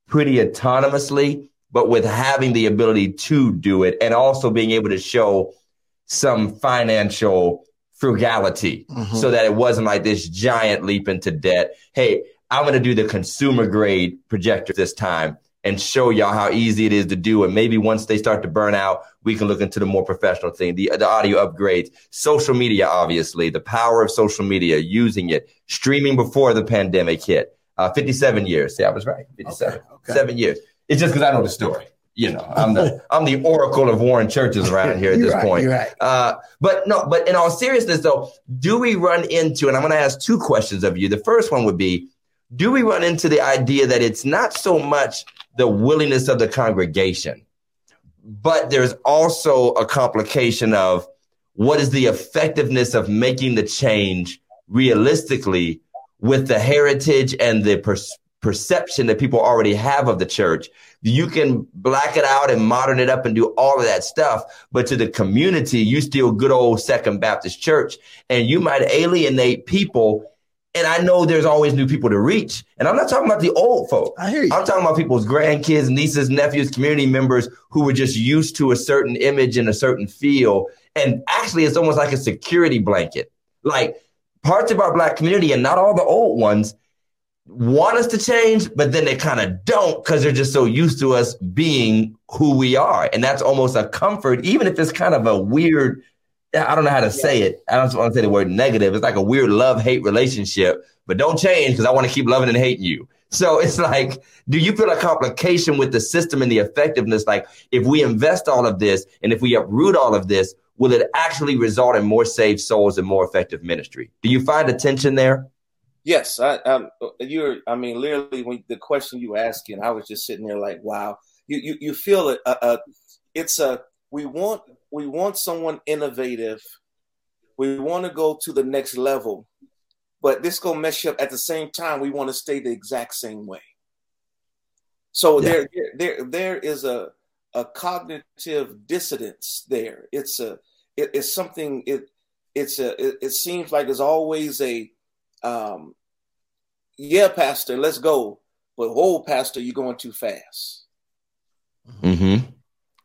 pretty autonomously, but with having the ability to do it and also being able to show some financial frugality Mhm. so that it wasn't like this giant leap into debt. Hey, I'm going to do the consumer grade projector this time and show y'all how easy it is to do. And maybe once they start to burn out, we can look into the more professional thing, the, the audio upgrades, social media, obviously, the power of social media, using it, streaming before the pandemic hit. Uh, 57 years. See, I was right. 57. Okay, okay. Seven years. It's just because I know the story. You know, I'm the [LAUGHS] I'm the oracle of Warren churches around [LAUGHS] here at this right, point. You're right. Uh, but no, but in all seriousness, though, do we run into, and I'm going to ask two questions of you. The first one would be, do we run into the idea that it's not so much the willingness of the congregation, but there's also a complication of what is the effectiveness of making the change realistically with the heritage and the per- perception that people already have of the church. You can black it out and modern it up and do all of that stuff, but to the community, you still good old Second Baptist Church, and you might alienate people. And I know there's always new people to reach, and I'm not talking about the old folk. I hear you. I'm talking about people's grandkids, nieces, nephews, community members who were just used to a certain image and a certain feel. And actually, it's almost like a security blanket. Like parts of our black community, and not all the old ones, want us to change, but then they kind of don't because they're just so used to us being who we are. And that's almost a comfort, even if it's kind of a weird, I don't know how to say it. I don't want to say the word negative. It's like a weird love hate relationship, but don't change because I want to keep loving and hating you. So [LAUGHS] it's like, do you feel a complication with the system and the effectiveness? Like, if we invest all of this and if we uproot all of this, will it actually result in more saved souls and more effective ministry? Do you find a tension there? Yes, I, um, you're. I mean, literally, when the question you were asking, I was just sitting there like, wow. You you, you feel it. Uh, uh, it's a we want we want someone innovative. We want to go to the next level, but this gonna mess you up. At the same time, we want to stay the exact same way. So Yeah. there, there there there is a a cognitive dissonance there. It's a it, it's something. It it's a it, it seems like there's always a um, yeah, Pastor, let's go. But whoa, Pastor, you're going too fast. Mm-hmm.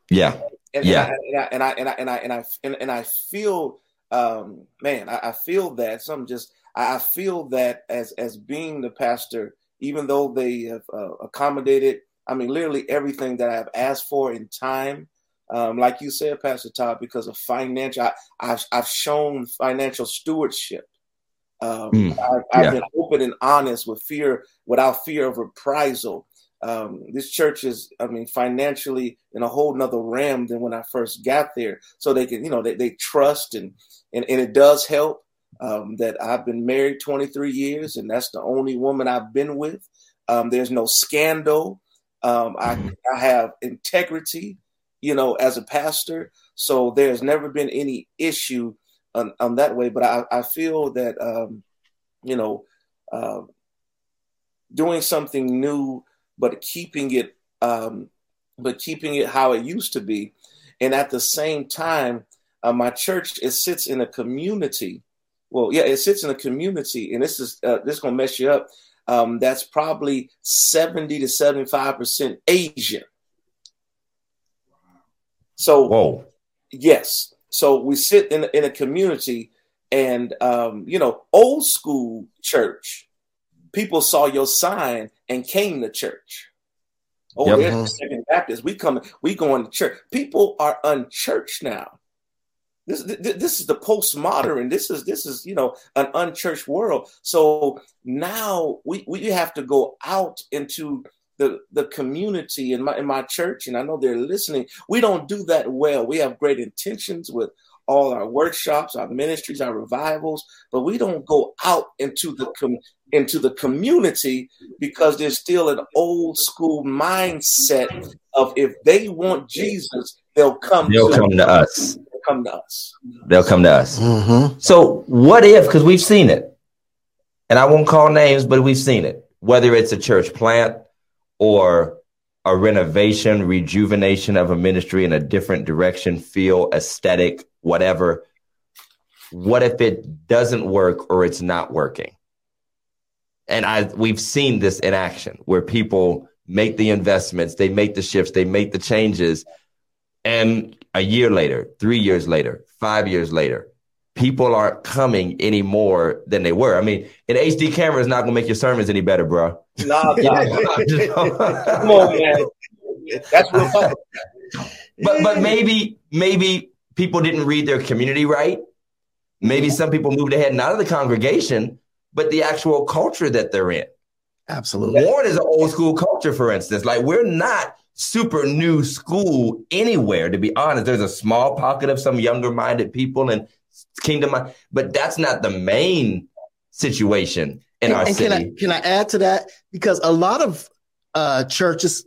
Yeah. And, Yeah. and, I, and I and I and I and I and, I feel, um, man, I, I feel that some just I I feel that as as being the pastor, even though they have uh, accommodated, I mean, literally everything that I've asked for in time. Um, like you said, Pastor Todd, because of financial, I, I've I've shown financial stewardship. Um, Mm, I've, I've yeah. been open and honest with fear, without fear of reprisal. Um, this church is, I mean, financially in a whole nother realm than when I first got there. So they can, you know, they, they trust and, and, and it does help um, that I've been married 23 years and that's the only woman I've been with. Um, there's no scandal. Um, I, I have integrity, you know, as a pastor. So there's never been any issue on, on that way. But I, I feel that, um, you know, uh, doing something new, but keeping it, um, but keeping it how it used to be, and at the same time, uh, my church it sits in a community. Well, yeah, it sits in a community, and this is uh, this is gonna mess you up. Um, that's probably seventy to seventy-five percent Asian. So, Whoa. yes, so we sit in in a community, and um, you know, old school church. People saw your sign and came to church. Oh, Yep. there's the Second Baptist. We come, we going to church. People are unchurched now. This, this this is the postmodern. This is this is you know an unchurched world. So now we we have to go out into the the community in my in my church, and I know they're listening. We don't do that well. We have great intentions with all our workshops, our ministries, our revivals, but we don't go out into the com- into the community because there's still an old school mindset of if they want Jesus, they'll come. They'll to come to us. They'll come to us. They'll come to us. Mm-hmm. So what if, because we've seen it, and I won't call names, but we've seen it, whether it's a church plant or a renovation, rejuvenation of a ministry in a different direction, feel, aesthetic, whatever. What if it doesn't work or it's not working? And I we've seen this in action where people make the investments, they make the shifts, they make the changes, and a year later, three years later, five years later, people aren't coming any more than they were. I mean, an HD camera is not gonna make your sermons any better, bro. Nah, [LAUGHS] nah. [LAUGHS] Come on, man. That's real talk. but but maybe maybe people didn't read their community right. Maybe some people moved ahead not of the congregation, but the actual culture that they're in. Absolutely. Warren is an old school culture, for instance. Like we're not super new school anywhere, to be honest. There's a small pocket of some younger minded people and kingdom, but that's not the main situation in and, our and city. can I can I add to that? Because a lot of uh, churches,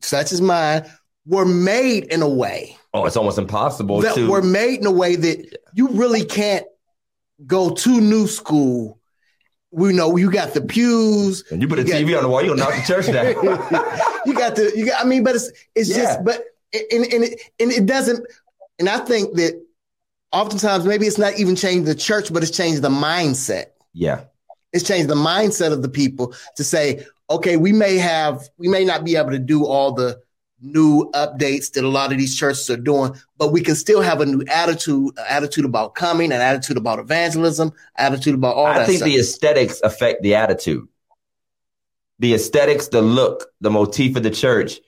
such as mine, were made in a way oh, it's almost impossible that to were made in a way that you really can't go to new school. We know you got the pews. and you put a you got- TV on the wall, you'll knock the church down. [LAUGHS] you got the you got. I mean, but it's it's Yeah. just but and and it, and it doesn't. And I think that oftentimes maybe it's not even changed the church, but it's changed the mindset. yeah. It's changed the mindset of the people to say, okay, we may have, we may not be able to do all the new updates that a lot of these churches are doing, but we can still have a new attitude, attitude about coming, an attitude about evangelism, attitude about all I that think stuff. the aesthetics affect the attitude. The aesthetics, the look, the motif of the church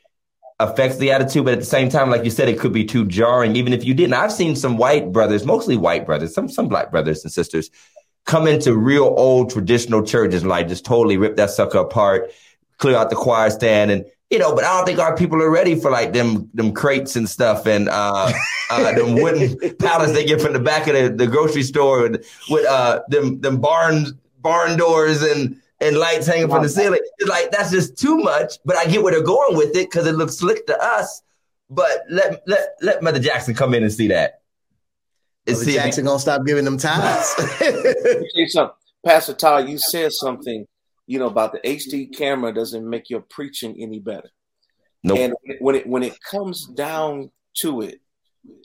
affects the attitude, but at the same time, like you said, it could be too jarring, even if you didn't. I've seen some white brothers, mostly white brothers, some some black brothers and sisters, come into real old traditional churches and like just totally rip that sucker apart, clear out the choir stand and you know, but I don't think our people are ready for like them them crates and stuff and uh, uh them wooden [LAUGHS] pallets they get from the back of the, the grocery store with, with uh them them barn barn doors and and lights hanging from the ceiling. It's like that's just too much. But I get where they're going with it because it looks slick to us. But let let let Mother Jackson come in and see that. And Brother see if he- Jackson gonna stop giving them tithes. Let [LAUGHS] me tell you something. Pastor Todd, you said something, you know, about the HD camera doesn't make your preaching any better. Nope. And when it when it comes down to it,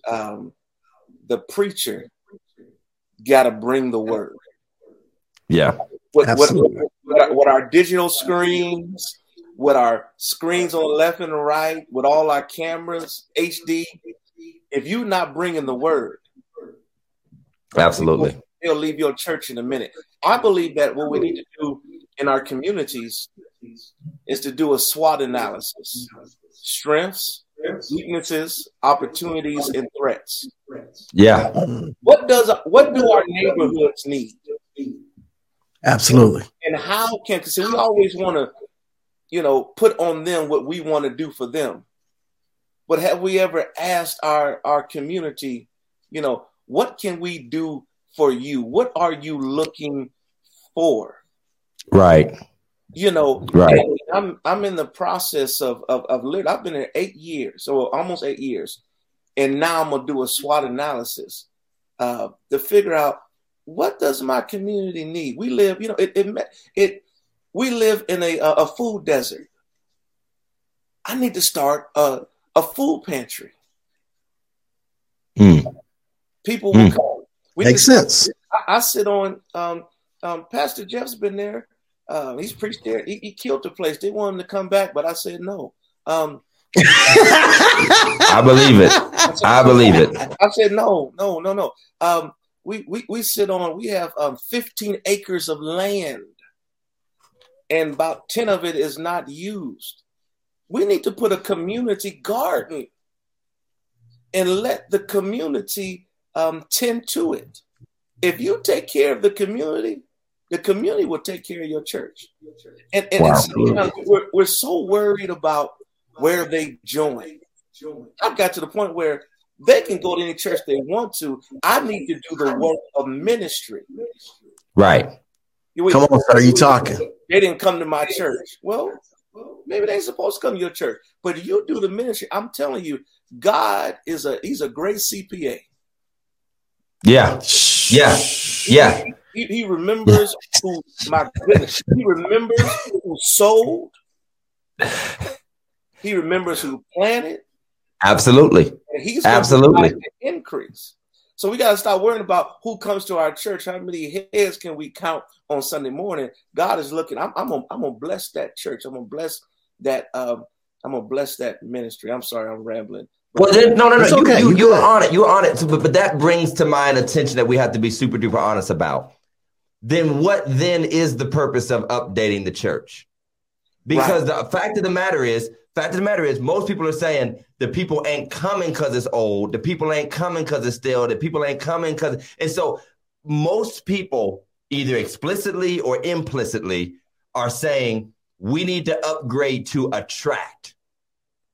um, the preacher got to bring the word. yeah. What, what, Absolutely. what, our, what our digital screens, what our screens on the left and the right, with all our cameras, HD. If you're not bringing the word, Absolutely. they'll leave your church in a minute. I believe that what we need to do in our communities is to do a SWOT analysis strengths, weaknesses, opportunities, and threats. Yeah. What does what do our neighborhoods need? Absolutely. And how can because we always want to, you know, put on them what we want to do for them. But have we ever asked our our community, you know, what can we do for you? What are you looking for? Right. You know, Right. I'm I'm in the process of of, of lit- I've been here eight years, so almost eight years, and now I'm gonna do a SWOT analysis uh, to figure out what does my community need. We live, you know, it it, it we live in a a food desert. I need to start a a food pantry. Mm. People will Hmm. come. We Makes to- sense. I, I sit on um, um, Pastor Jeff's been there. Uh, he's preached there. He, he killed the place. They want him to come back, but I said no. Um, [LAUGHS] I believe it. I believe it. I said no, no, no, no. Um, we, we we sit on. We have um, 15 acres of land, and about 10 of it is not used. We need to put a community garden and let the community um, tend to it. If you take care of the community, the community will take care of your church. And, and Wow. it's, we're, we're so worried about where they join. I've got to the point where they can go to any church they want to. I need to do the work of ministry. Right. You- Come on, sir. You talking? They didn't come to my church. Well, maybe they ain't supposed to come to your church, but you do the ministry. I'm telling you, God is a he's a great CPA. Yeah. Yeah. Yeah. He, he remembers who my goodness. He remembers who sold. He remembers who planted. Absolutely. And he's Absolutely. provide increase. So we got to stop worrying about who comes to our church. How many heads can we count on Sunday morning? God is looking. I'm, I'm gonna, I'm gonna bless that church. I'm gonna bless that. Um, I'm gonna bless that ministry. I'm sorry, I'm rambling. Well, then, no, no, no. It's You, okay. you, You you're good. on it. You're on it. So, but, but that brings to mind attention that we have to be super duper honest about. Then what then is the purpose of updating the church? Because the fact of the matter is, fact of the matter is, most people are saying the people ain't coming because it's old. The people ain't coming because it's stale. The people ain't coming because, and so most people either explicitly or implicitly are saying we need to upgrade to attract.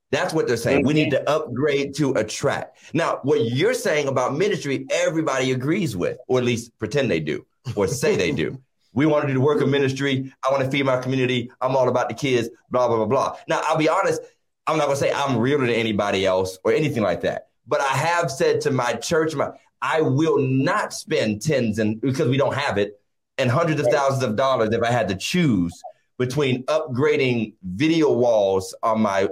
That's what they're saying. We need to upgrade to attract. Now, what you're saying about ministry, everybody agrees with, or at least pretend they do, or say they do. We want to do the work of ministry. I want to feed my community. I'm all about the kids, blah, blah, blah, blah. Now, I'll be honest, I'm not going to say I'm realer than anybody else or anything like that. But I have said to my church, my, I will not spend tens and because we don't have it and hundreds of thousands of dollars if I had to choose between upgrading video walls on my,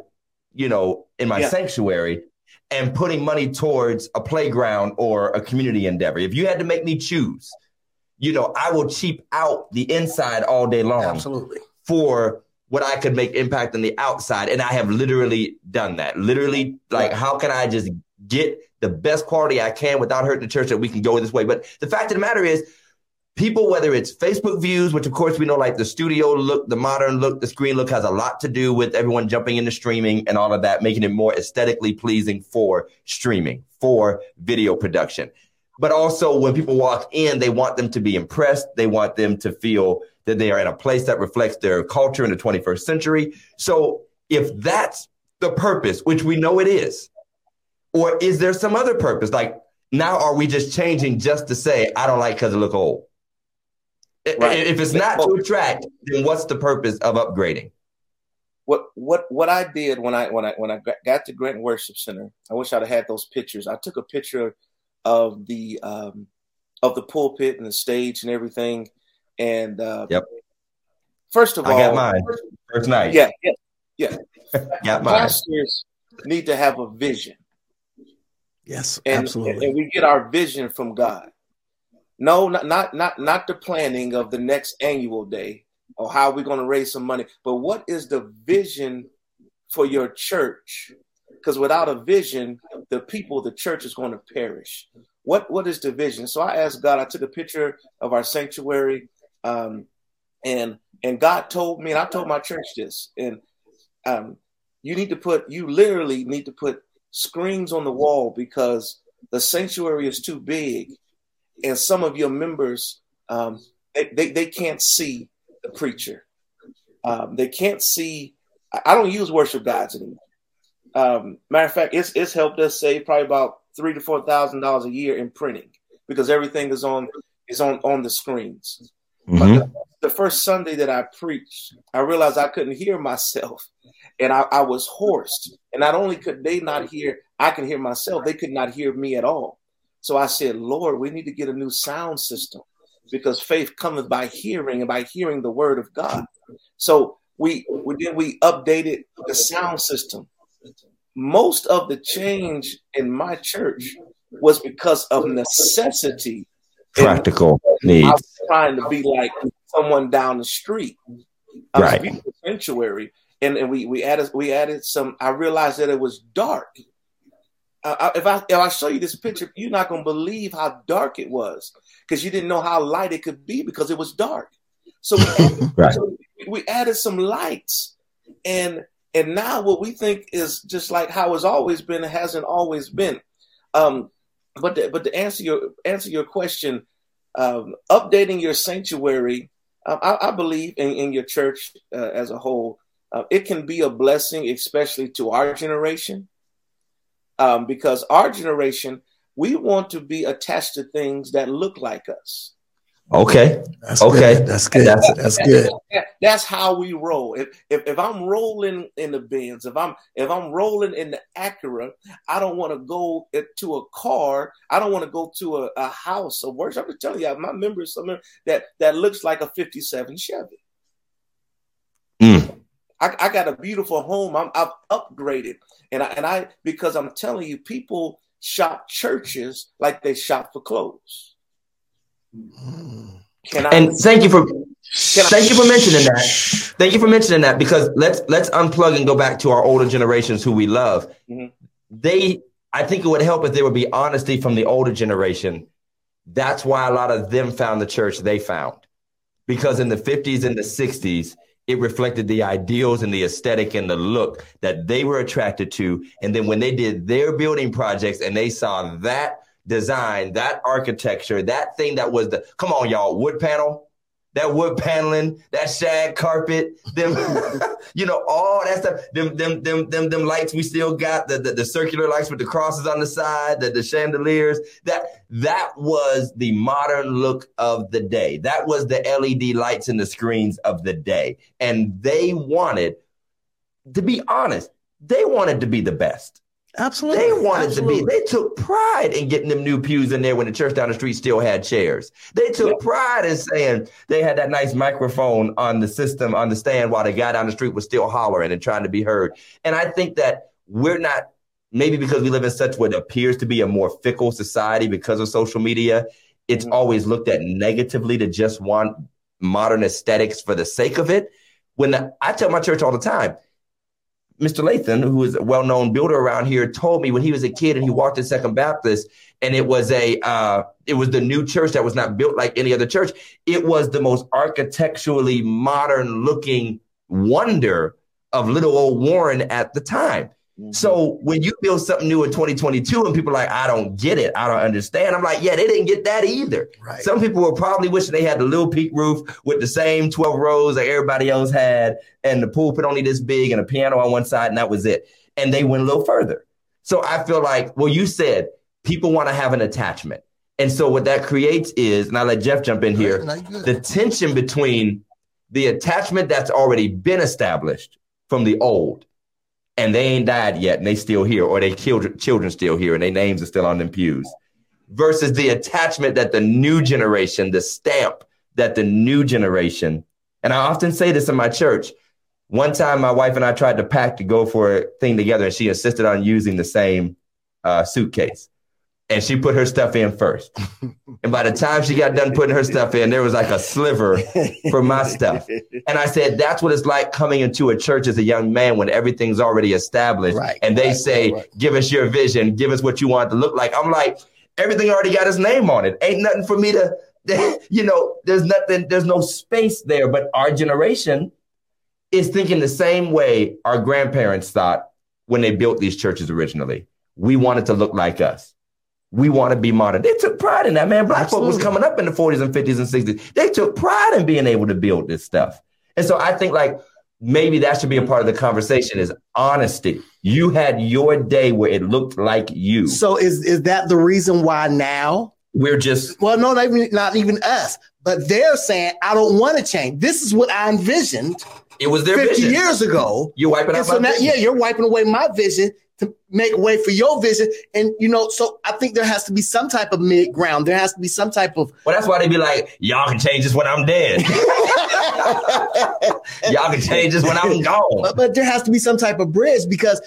you know, in my Yeah. sanctuary and putting money towards a playground or a community endeavor. If you had to make me choose, you know, I will cheap out the inside all day long Absolutely. for what I could make impact on the outside. And I have literally done that. Literally, like, how can I just get the best quality I can without hurting the church that we can go this way? But the fact of the matter is, people, whether it's Facebook views, which of course we know, like the studio look, the modern look, the screen look has a lot to do with everyone jumping into streaming and all of that, making it more aesthetically pleasing for streaming, for video production. But also, when people walk in, they want them to be impressed. They want them to feel that they are in a place that reflects their culture in the 21st century. So, if that's the purpose, which we know it is, or is there some other purpose? Like, now are we just changing just to say, I don't like because it look old? Right. If it's not to attract, then what's the purpose of upgrading? What what what I did when I when I when I got- got to Grant Worship Center, I wish I'd have had those pictures. I took a picture of the um, of the pulpit and the stage and everything. And uh, Yep. first of I all, got mine first night. yeah, yeah, [LAUGHS] got mine. pastors need to have a vision. Yes, and, absolutely. and we get our vision from God. No, not not not not the planning of the next annual day or how we're going to raise some money, but what is the vision for your church? Because without a vision, the people, the church is going to perish. What what is division? So I asked God. I took a picture of our sanctuary, um, and and God told me, and I told my church this, and um, you need to put, you literally need to put screens on the wall because the sanctuary is too big and some of your members um, they, they, they can't see the preacher um, they can't see I- i don't use worship guides anymore um, matter of fact it's, it's helped us save probably about three to four thousand dollars a year in printing because everything is on is on on the screens But Mhm. the, the first Sunday that I preached, I realized I couldn't hear myself, and I, I was hoarse. And not only could they not hear, I can hear myself. They could not hear me at all. So I said, Lord, we need to get a new sound system because faith cometh by hearing and by hearing the word of God. So we, we then we updated the sound system. Most of the change in my church was because of necessity. Practical I needs. was trying to be like someone down the street. I was Right. a sanctuary, and, and we we added we added some. I realized that it was dark. Uh, if I if I show you this picture, you're not gonna believe how dark it was because you didn't know how light it could be because it was dark. So we [LAUGHS] added, Right. so we added some lights, and and now what we think is just like how it's always been, hasn't always been. Um, but to, but to answer your answer your question, um, updating your sanctuary, um, I, I believe in, in your church uh, as a whole, uh, it can be a blessing, especially to our generation, um, because our generation we want to be attached to things that look like us. Okay. That's Okay. Good. That's good. That's- That's good. That- that's how we roll. If, if if I'm rolling in the Benz, if I'm if I'm rolling in the Acura, I don't want to go to a car. I don't want to go to a, a house of worship. I'm just telling you, my members, some that that looks like a '57 Chevy. Mm. I, I got a beautiful home. I'm I've upgraded, and I and I because I'm telling you, people shop churches like they shop for clothes. Can I? And thank you for thank you for mentioning that. Thank you for mentioning that because let's let's unplug and go back to our older generations who we love. Mhm. They, I think it would help if there would be honesty from the older generation. That's why a lot of them found the church they found, because in the fifties and the sixties, it reflected the ideals and the aesthetic and the look that they were attracted to. And then when they did their building projects and they saw that design, that architecture, that thing that was the come on, y'all, wood panel, that wood paneling, that shag carpet, them, [LAUGHS] you know, all that stuff, them, them, them, them, them lights we still got, the, the, the circular lights with the crosses on the side, the, the chandeliers, that, that was the modern look of the day. That was the LED lights and the screens of the day. And they wanted, to be honest, they wanted to be the best. Absolutely. They wanted Absolutely. to be. They took pride in getting them new pews in there when the church down the street still had chairs. They took pride in saying they had that nice microphone on the system, on the stand, while the guy down the street was still hollering and trying to be heard. And I think that we're not, maybe because we live in such what appears to be a more fickle society because of social media, it's Mhm. always looked at negatively to just want modern aesthetics for the sake of it. When the, I tell my church all the time, Mr. Lathan, who is a well-known builder around here, told me when he was a kid and he walked in Second Baptist, and it was a uh, it was the new church that was not built like any other church. It was the most architecturally modern-looking wonder of little old Warren at the time. So when you build something new in 2022 and people are like, I don't get it, I don't understand, I'm like, yeah, they didn't get that either. Right. Some people were probably wishing they had the little peak roof with the same 12 rows that everybody else had, and the pulpit only this big and a piano on one side, and that was it. And they went a little further. So I feel like, well, you said people want to have an attachment. And so what that creates is, and I'll let Jeff jump in here, the tension between the attachment that's already been established from the old and they ain't died yet and they still here or they children children still here and their names are still on them pews. Versus the attachment that the new generation the stamp that the new generation and i often say this in my church one time my wife and i tried to pack to go for a thing together and she insisted on using the same uh, suitcase and she put her stuff in first [LAUGHS] and by the time she got done putting her stuff in there was like a sliver for my stuff and I said, that's what it's like coming into a church as a young man when everything's already established. Right, and they right, say, right, give us your vision, give us what you want to look like. I'm like, everything already got his name on it. Ain't nothing for me to, [LAUGHS] you know, there's nothing, there's no space there. But our generation is thinking the same way our grandparents thought when they built these churches originally. We wanted to look like us. We want to be modern. They took pride in that, man. Black folk was coming up in the 40s and 50s and 60s. They took pride in being able to build this stuff. And so I think like maybe that should be a part of the conversation is honesty. You had your day where it looked like you. So is is that the reason why now We're just well, no, not even, not even us, but they're saying, I don't want to change. This is what I envisioned it was their 50 vision. years ago. You're wiping out so my now, vision. yeah, you're wiping away my vision to make way for your vision. And, you know, so I think there has to be some type of mid ground. There has to be some type of, Well, that's why they be like, y'all can change this when I'm dead. [LAUGHS] [LAUGHS] y'all can change this when I'm [LAUGHS] gone. but, but there has to be some type of bridge because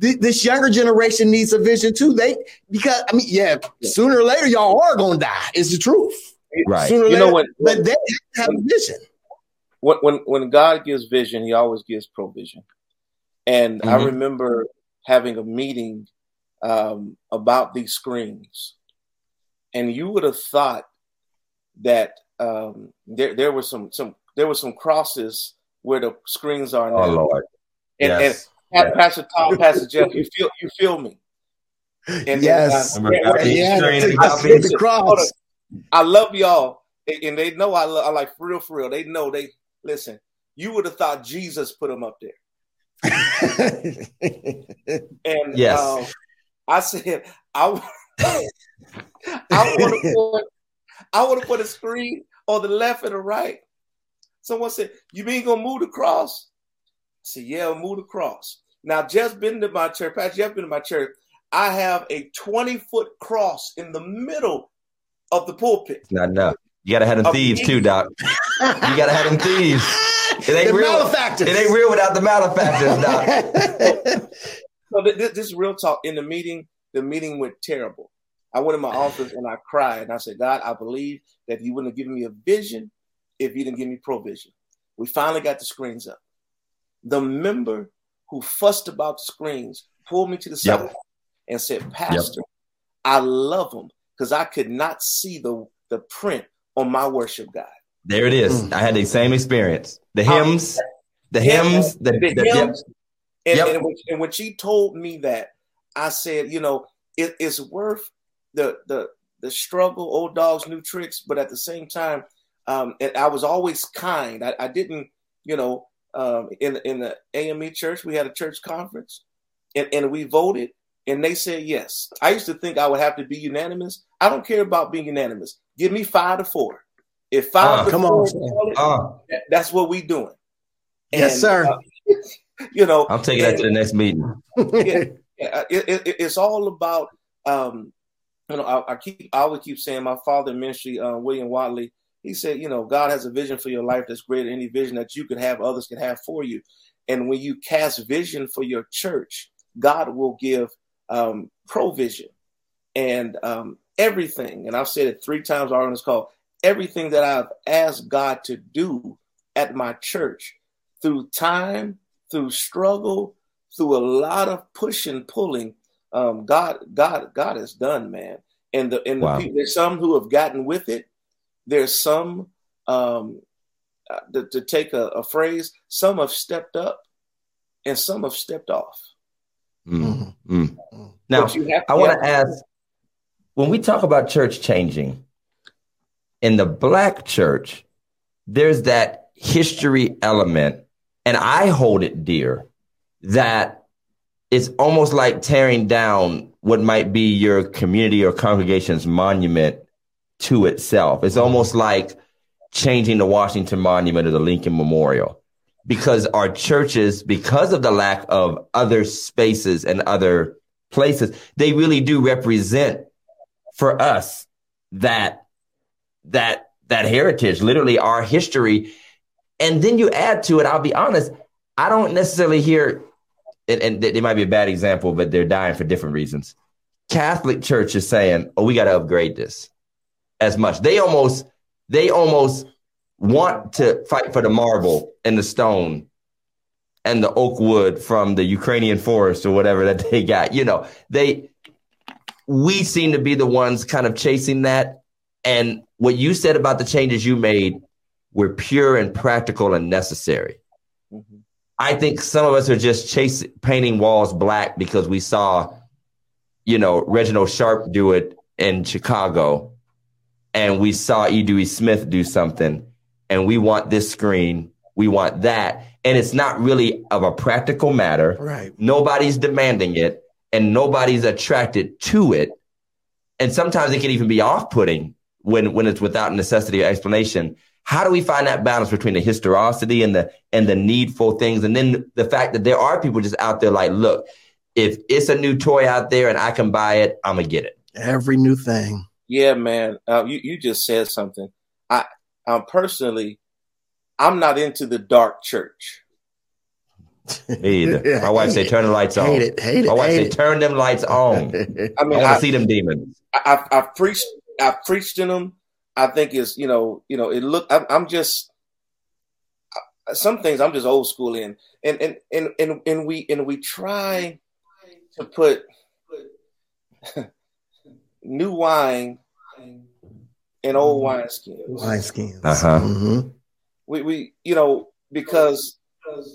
th- this younger generation needs a vision too. They, because, I mean, yeah, sooner or later, y'all are going to die. It's the truth. Right. Sooner or You know later, what- But they have a vision. when when when God gives vision, He always gives provision. And I Mhm. remember having a meeting um, about these screens, and you would have thought that um, there there were some some there were some crosses where the screens are now. Oh Lord. and, Yes. and Pa- Pastor Tom, Pastor Jeff, you feel you feel me? And, Yes. uh, yeah, Big Yeah, screen to- and to copy. get the cross. I love y'all, and and they know I, love, I like for real, for real. They know they listen. You would have thought Jesus put them up there. [LAUGHS] And Yes. um, I said, I, [LAUGHS] I want to [LAUGHS] put, I want to put a screen on the left and the right. Someone said, "You mean gonna move the cross?" I said, "Yeah, I'll move the cross." Now, just been to my church, Pastor Jeff been to my church. I have a twenty foot cross in the middle of the pulpit. Not enough. You gotta have them thieves too, Doc. You gotta have them thieves. It ain't The real. malefactors. It ain't real without the malefactors, Doc. [LAUGHS] So th- th- this is real talk. In the meeting, the meeting went terrible. I went in my office and I cried and I said, God, I believe that you wouldn't have given me a vision if you didn't give me provision. We finally got the screens up. The member who fussed about the screens pulled me to the Yep. side and said, Pastor, I love them because I could not see the, the print on my worship guide. There it is. Mm. I had the same experience. The Um, hymns, the hymns, the, the the- yep. hymns. And, Yep. and, when, and when she told me that, I said, you know, it, it's worth the the the struggle, old dogs, new tricks, but at the same time, um, and I was always kind. I, I didn't, you know, um, in in the AME church, we had a church conference, and, and we voted, and they said yes. I used to think I would have to be unanimous. I don't care about being unanimous. Give me five to four. If five Uh, come on, it, Uh, that's what we doing. Yes, sir. uh, [LAUGHS] you know, I'm taking that to the next meeting. yeah, [LAUGHS] yeah, it, it, it's all about um, you know I, I keep I always keep saying my father in ministry uh, William Watley he said you know God has a vision for your life that's greater than any vision that you could have others can have for you and when you cast vision for your church God will give um, provision and um, everything and I've said it three times already on this call everything that I've asked God to do at my church through time through struggle through a lot of push and pulling, um, God, God, God has done, man. And the and Wow. the people, there's some who have gotten with it. There's some um, uh, to, to take a, a phrase. Some have stepped up, and some have stepped off. Mm, mm. Now, But you have I want to ask when we talk about church changing in the black church, there's that history element, and I hold it dear that it's almost like tearing down what might be your community or congregation's monument to itself. It's almost like changing the Washington Monument or the Lincoln Memorial because our churches, because of the lack of other spaces and other places, they really do represent for us that that that heritage, literally our history. And then you add to it, I'll be honest, I don't necessarily hear, and, and they might be a bad example, but they're dying for different reasons. Catholic Church is saying, "Oh, we got to upgrade this." As much they almost they almost want to fight for the marble and the stone and the oak wood from the Ukrainian forest or whatever that they got. You know, they we seem to be the ones kind of chasing that. And what you said about the changes you made were pure and practical and necessary. Mhm. I think some of us are just chasing painting walls black because we saw, you know, Reginald Sharpe do it in Chicago, and we saw E. Dewey Smith do something, and we want this screen, we want that, and it's not really of a practical matter. Right. Nobody's demanding it, and nobody's attracted to it. and sometimes it can even be off-putting when when it's without necessity or explanation. How do we find that balance between the historicity and the and the need for things, and then the fact that there are people just out there like, look, if it's a new toy out there and I can buy it, I'm gonna get it. Every new thing. Yeah, man. Uh, you you just said something. I um, personally, I'm not into the dark church. Me either. [LAUGHS] My wife say turn the lights on. Hate it. Hate it. My wife hate say it. turn them lights on. I [LAUGHS] I mean, want I, to see them demons. I, I, I preached, I preached in them. I think is, you know, you know, it look. I'm, I'm just some things. I'm just old school in, and and and and and we and we try to put [LAUGHS] new wine in old wine skins. wineskins. Wineskins. Uh-huh. Mhm. We we you know because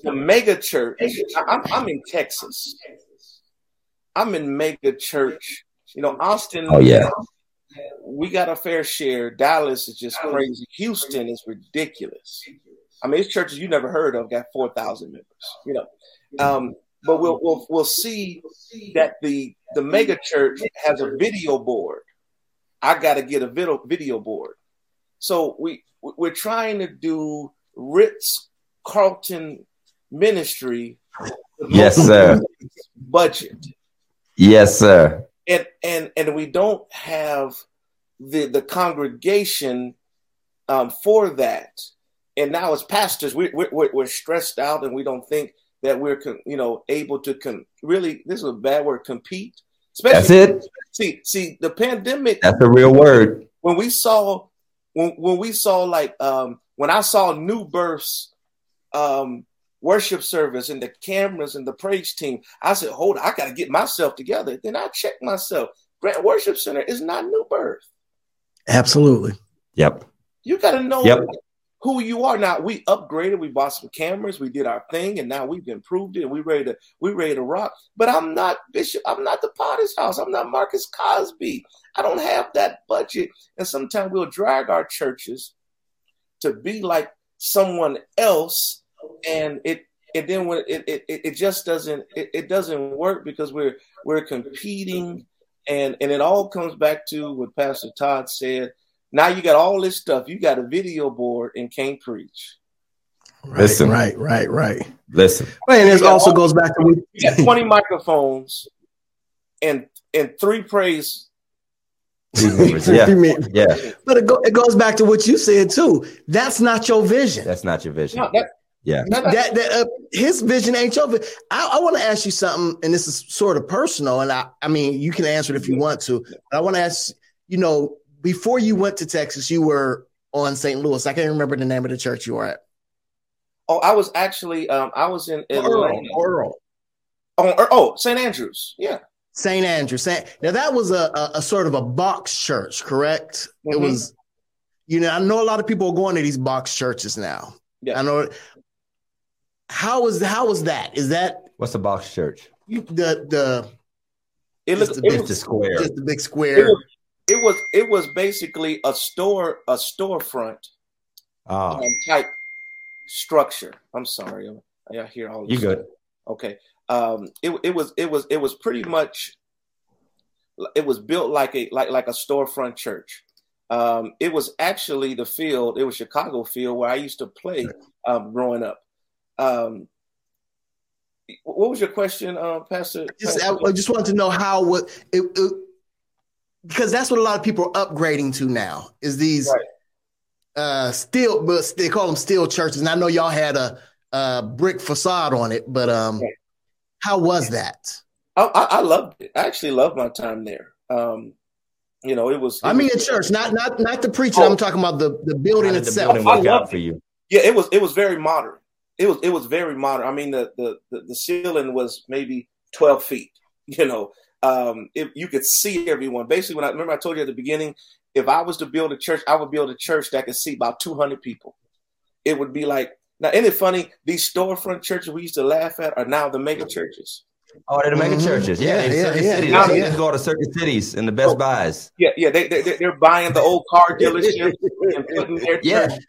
the mega church. I, I'm I'm in Texas. I'm in mega church. You know, Austin. Oh, yeah. We got a fair share. Dallas is just crazy. Houston is ridiculous. I mean, it's churches you never heard of got four thousand members. You know, um, but we'll we'll we'll see that the the mega church has a video board. I got to get a video video board. So we we're trying to do Ritz Carlton ministry. Yes, sir. Budget Yes, sir. And and and we don't have the the congregation um, for that. And now as pastors, we, we, we're we're stressed out, and we don't think that we're con, you know able to con, really. This is a bad word. Compete. That's Especially, it. See, see, the pandemic That's a real word. when we saw when when we saw like um when I saw New Birth's um worship service and the cameras and the praise team, I said, hold on, I gotta get myself together. Then I checked myself. Grant Worship Center is not New Birth. Absolutely. Yep. You gotta know Yep. who you are. Now we upgraded, we bought some cameras, we did our thing, and now we've improved it and we ready to we ready to rock. But I'm not Bishop, I'm not the Potter's house, I'm not Marcus Cosby. I don't have that budget. And sometimes we'll drag our churches to be like someone else, and it and then when it it, it, it just doesn't it, it doesn't work because we're we're competing and and it all comes back to what Pastor Todd said. Now you got all this stuff. You got a video board and can't preach. Right, Listen. right, right, right. Listen. Well, and it also all- goes back to what You got 20 microphones and and three praise. [LAUGHS] yeah. Yeah. But it, go, it goes back to what you said too. That's not your vision. That's not your vision. No, that, Yeah. no, no. that, that uh, his vision ain't your vision. I, I want to ask you something, and this is sort of personal, and I, I mean, you can answer it if you want to. But I want to ask, you know, before you went to Texas, you were on St. Louis. I can't remember the name of the church you were at. Oh, I was actually um I was in Atlanta. Earl. Oh, oh, St. Andrews. Yeah. St. Andrew. Saint, now that was a, a, a sort of a box church, correct? It Mhm. was, you know, I know a lot of people are going to these box churches now. Yeah. I know. How was how was that? Is that What's a box church? you, the the It Just looked a it bit was, a square. just the big it square? was it was it was basically a store a storefront Ah, um, type structure. I'm sorry. I'm- hear all this. you good. Okay. Um, it it was it was it was pretty much it was built like a like like a storefront church. Um, it was actually the field. It was Chicago field where I used to play um, growing up. Um, what was your question, uh, Pastor? Just I, I just wanted to know how what it, it because that's what a lot of people are upgrading to now is these Right. uh steel but they call them steel churches. And I know y'all had a, a brick facade on it, but um Right. how was that? I, I, I loved it. I actually loved my time there. Um, you know, it was. it I mean, in was- church, not not not the preaching. Oh. I'm talking about the the building How did the itself. building I work out for you? Yeah, it was. It was very modern. It was. It was very modern. I mean, the the the, the ceiling was maybe twelve feet. [LAUGHS] You know, um, if you could see everyone. Basically, when I remember, I told you at the beginning, if I was to build a church, I would build a church that could seat about two hundred people. It would be like now. Isn't it funny? These storefront churches we used to laugh at are now the mega churches. Oh, they're the mega Mhm. churches. Yeah, Yeah, in yeah, certain yeah, cities. yeah, They yeah. just go to certain cities and the Best Oh. Buys. Yeah, yeah. They, they they're buying the old car dealership and putting their [LAUGHS] Yeah. church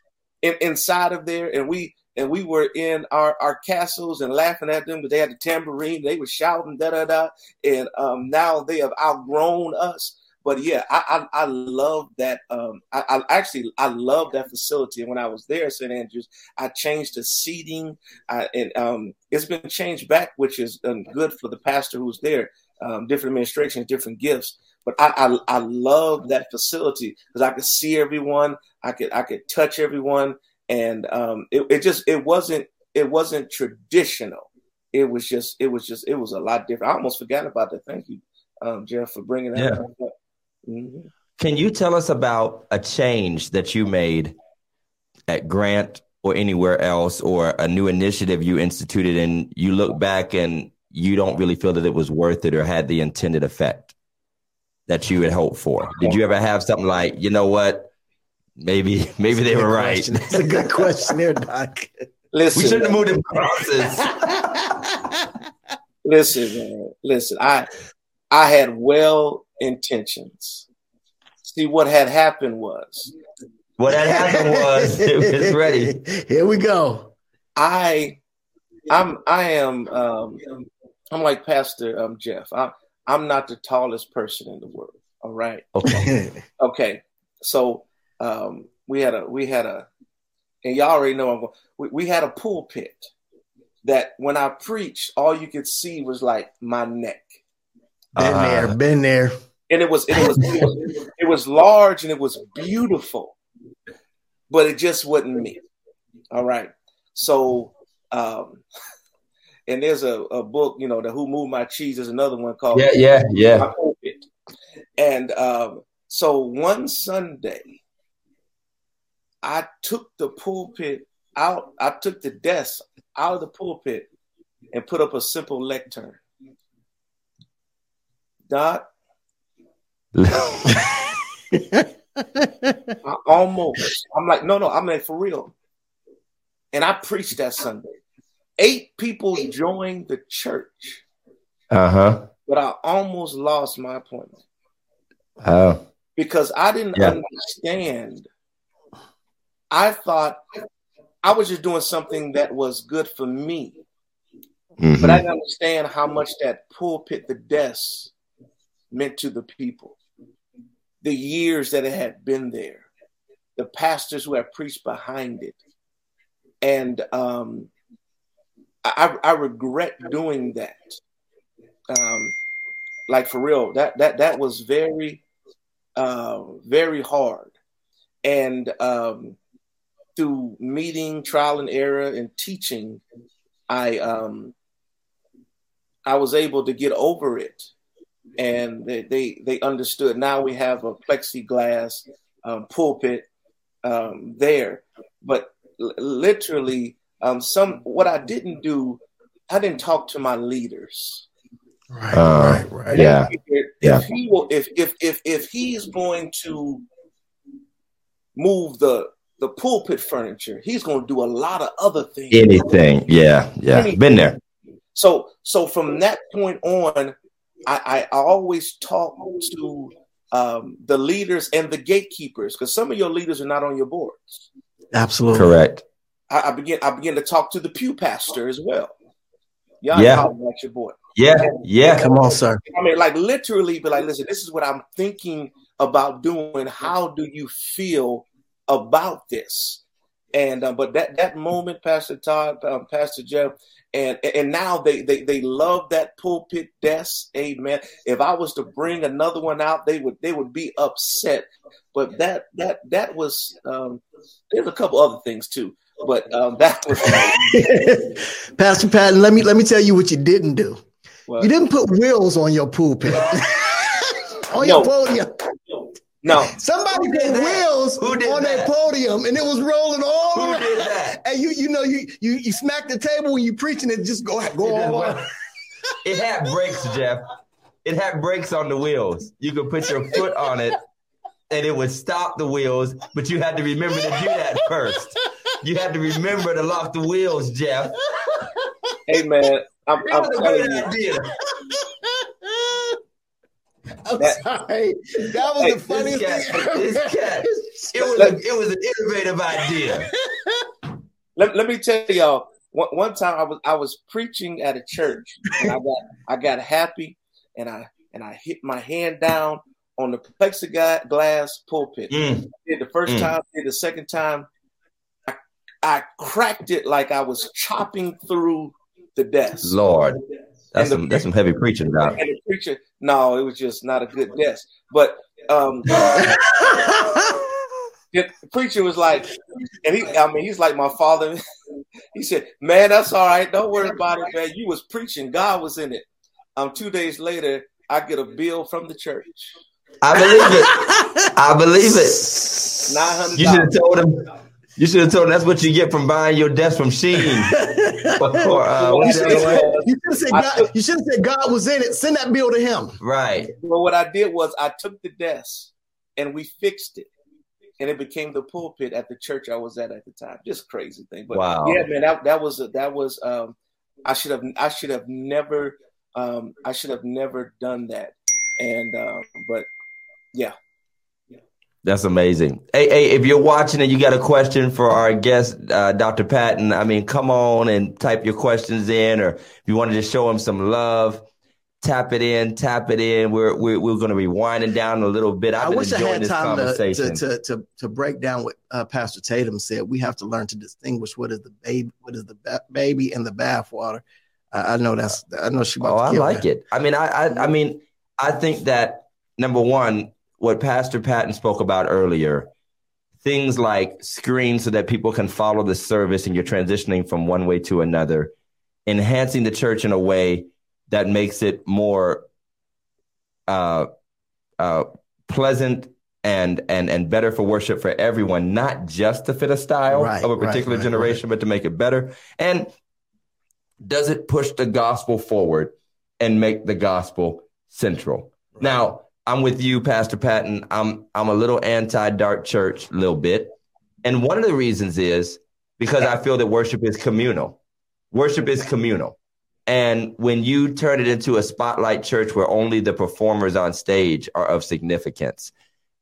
in, inside of there, and we and we were in our, our castles and laughing at them, but they had the tambourine, they were shouting da da da, and um, now they have outgrown us. but yeah, I I, I love that. Um, I, I actually I love that facility. And when I was there at St. Andrews, I changed the seating, I, and um, it's been changed back, which is um, good for the pastor who's there. Um, different administrations, different gifts. But I I, I love that facility because I could see everyone, I could I could touch everyone, and um, it, it just it wasn't it wasn't traditional. It was just it was just it was a lot different. I almost forgot about that. Thank you, um, Jeff, for bringing that Yeah. up. Mhm. Can you tell us about a change that you made at Grant or anywhere else, or a new initiative you instituted, and you look back and you don't really feel that it was worth it or had the intended effect that you had hoped for? Did you ever have something like, you know what, maybe maybe they Good were right. question. That's a good question there, Doc. Listen, We shouldn't have moved them crosses. [LAUGHS] listen, man, listen. I I had well intentions. See, what had happened was What had happened was it was ready. Here we go. I I'm I am um I'm like Pastor um Jeff. I I'm not the tallest person in the world. All right. Okay. [LAUGHS] Okay. So um we had a we had a and y'all already know I'm going, we, we had a pulpit that when I preached, all you could see was like my neck. Been Uh, there, been there. and it was it was it was, it was large and it was beautiful, but it just wasn't me. All right. So um and there's a, a book, you know, the Who Moved My Cheese is another one called Yeah, yeah, yeah. And um so one Sunday I took the pulpit out, I took the desk out of the pulpit and put up a simple lectern. Doc, [LAUGHS] I almost. I'm like, no, no, I'm like for real. And I preached that Sunday. Eight people joined the church, Uh huh. but I almost lost my appointment Oh. because I didn't Yeah. understand. I thought I was just doing something that was good for me, Mhm. but I didn't understand how much that pulpit, the desk, meant to the people. The years that it had been there, the pastors who had preached behind it, and um, I, I regret doing that. Um, like for real, that that that was very, uh, very hard, and um, through meeting, trial and error, and teaching, I um, I was able to get over it, and they they, they understood. Now we have a plexiglass um, pulpit um, there, but l- literally, um, some what I didn't do, I didn't talk to my leaders. Right, Uh, right, right. Yeah. If, Yeah. he will, if if if if he's going to move the the pulpit furniture, he's going to do a lot of other things. Anything. Yeah, yeah. Been there. So so from that point on, I, I always talk to um, the leaders and the gatekeepers because some of your leaders are not on your boards. Absolutely. Correct. I, I begin I begin to talk to the pew pastor as well. Y'all Yeah. know about your board. Yeah, yeah. Come on, sir. I mean, like literally, be like, listen, this is what I'm thinking about doing. How do you feel about this? And uh, but that that moment, Pastor Todd, um, Pastor Jeff, and and now they they they love that pulpit desk. Amen. If I was to bring another one out, they would they would be upset. But that that that was um, there's a couple other things too. But um, that was [LAUGHS] [LAUGHS] Pastor Patton, let me let me tell you what you didn't do. well, You didn't put wheels on your pulpit. [LAUGHS] on your No. podium. No. Somebody put that? wheels Who did on their that? podium and it was rolling all Who around. did that? And you you know you you you smack the table when you're preaching it just go go It, all just went- it had brakes, Jeff. It had brakes on the wheels. You could put your foot on it and it would stop the wheels, but you had to remember to do that first. You had to remember to lock the wheels, Jeff. Hey man, I'm, It I'm was a telling great you. idea. I'm That- sorry. That was Hey, the This funniest cat, thing this cat. [LAUGHS] It was, a, it was an innovative idea. [LAUGHS] let, let me tell y'all one, one time I was I was preaching at a church and I got I got happy and I and I hit my hand down on the plexiglass pulpit. Mm. Did the first Mm. time, did the second time. I, I cracked it like I was chopping through the desk. Lord, that's And the some that's some heavy preaching, Doc. And the preacher, no, it was just not a good desk. But um, [LAUGHS] the preacher was like, and he, I mean, he's like my father. [LAUGHS] he said, "Man, that's all right. Don't worry about it, man. You was preaching. God was in it." Um, two days later, I get a bill from the church, I believe it. I believe it. nine hundred You should have told him. You should have told him that's what you get from buying your desk from Shein. Or, [LAUGHS] or, uh, you should other have one? said, God, you should have said God was in it. Send that bill to him. Right. Well, what I did was I took the desk and we fixed it, and it became the pulpit at the church I was at at the time. Just crazy thing, but Wow. yeah, man, that that was that was. Um, I should have I should have never um, I should have never done that, and um, but yeah, That's amazing. Hey, hey, if you're watching and you got a question for our guest, uh, Dr. Patton, I mean, come on and type your questions in, or if you want to just show him some love, tap it in, tap it in. We're we're, we're going to be winding down a little bit. I've I wish I enjoying had this time to, conversation. to, to, to, break down what uh, Pastor Tatum said. We have to learn to distinguish what is the baby, what is the ba- baby and the bathwater. I, I know that's, I know she about Oh, I like that. it. I mean, I, I, I mean, I think that number one, what Pastor Patton spoke about earlier, things like screens so that people can follow the service and you're transitioning from one way to another, enhancing the church in a way that makes it more uh, uh, pleasant and and and better for worship for everyone, not just to fit a style Right, of a right, particular right, generation, but to make it better. And does it push the gospel forward and make the gospel central? Now, I'm with you, Pastor Patton. I'm I'm a little anti-dark church, a little bit. And one of the reasons is because I feel that worship is communal. Worship is communal. And when you turn it into a spotlight church where only the performers on stage are of significance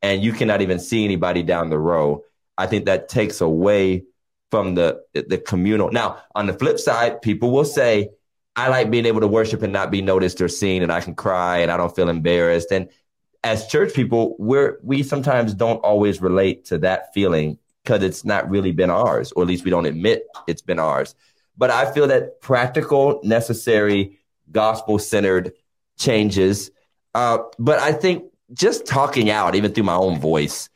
and you cannot even see anybody down the row, I think that takes away from the the communal. Now, on the flip side, people will say, I like being able to worship and not be noticed or seen and I can cry and I don't feel embarrassed. And as church people, we're we sometimes don't always relate to that feeling because it's not really been ours, or at least we don't admit it's been ours. But I feel that practical, necessary, gospel centered changes. Uh, but I think just talking out, even through my own voice,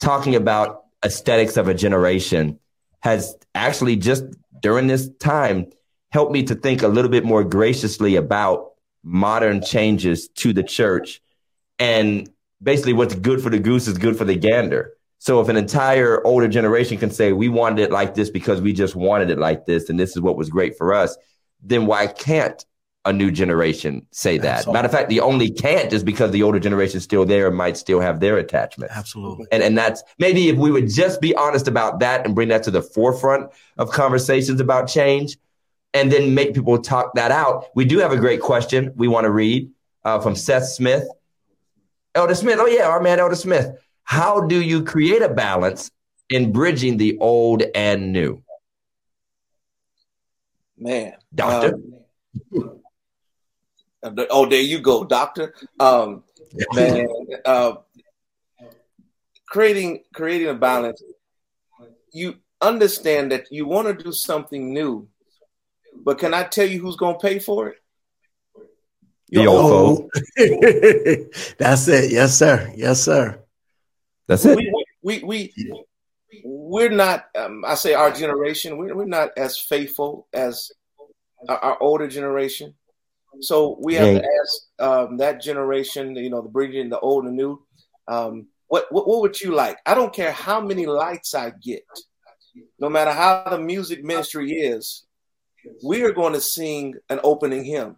talking about aesthetics of a generation has actually just during this time helped me to think a little bit more graciously about modern changes to the church and basically what's good for the goose is good for the gander. So if an entire older generation can say we wanted it like this because we just wanted it like this and this is what was great for us, then why can't a new generation say that? Absolutely. Matter of fact, the only can't is because the older generation is still there and might still have their attachment. Absolutely. And and that's maybe if we would just be honest about that and bring that to the forefront of conversations about change and then make people talk that out. We do have a great question we want to read uh, from Seth Smith. Elder Smith, oh yeah, our man Elder Smith. How do you create a balance in bridging the old and new? man, Doctor. Um, [LAUGHS] oh, there you go, doctor. Um, [LAUGHS] man, uh, creating creating a balance. You understand that you want to do something new, but can I tell you who's going to pay for it? The old folk. [LAUGHS] That's it. Yes, sir. Yes, sir. That's it. we, we, we, we're not, um, I say our generation, we're, we're not as faithful as our, our older generation. So we have Yeah. to ask um, that generation, you know, the bridging the old and new, um, what, what, what would you like? I don't care how many lights I get, no matter how the music ministry is, we are going to sing an opening hymn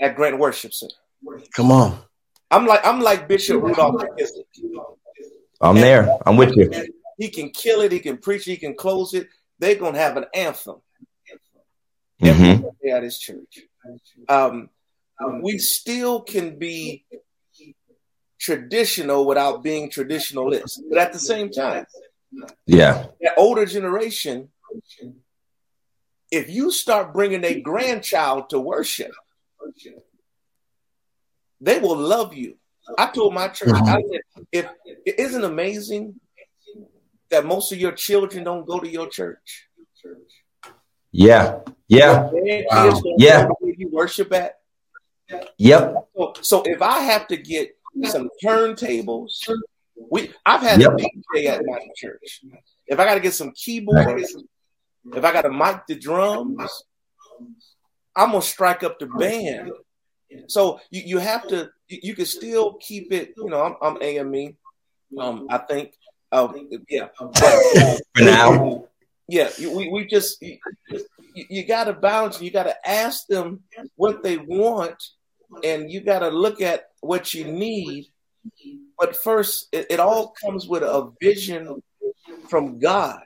at Grant Worship Center. Come on. I'm like I'm like Bishop Rudolph I'm there. I'm with you. He can kill it. He can preach. He can close it. They're gonna have an anthem hmm at his church. Um, we still can be traditional without being traditionalist, but at the same time, Yeah. that older generation, if you start bringing a grandchild to worship, they will love you. I told my church, uh-huh. I said, if it isn't amazing that most of your children don't go to your church. Yeah. Yeah. Wow. Yeah. where you worship at. Yep. So, so if I have to get some turntables, we I've had Yep. a DJ at my church. If I got to get some keyboards, if I got to mic the drums, I'm gonna strike up the band. So you, you have to you, you can still keep it. You know, I'm, I'm AME. Um, I think. Um, yeah. For now. yeah, we, we just you, you got to balance. You got to ask them what they want, and you got to look at what you need. But first, it, it all comes with a vision from God,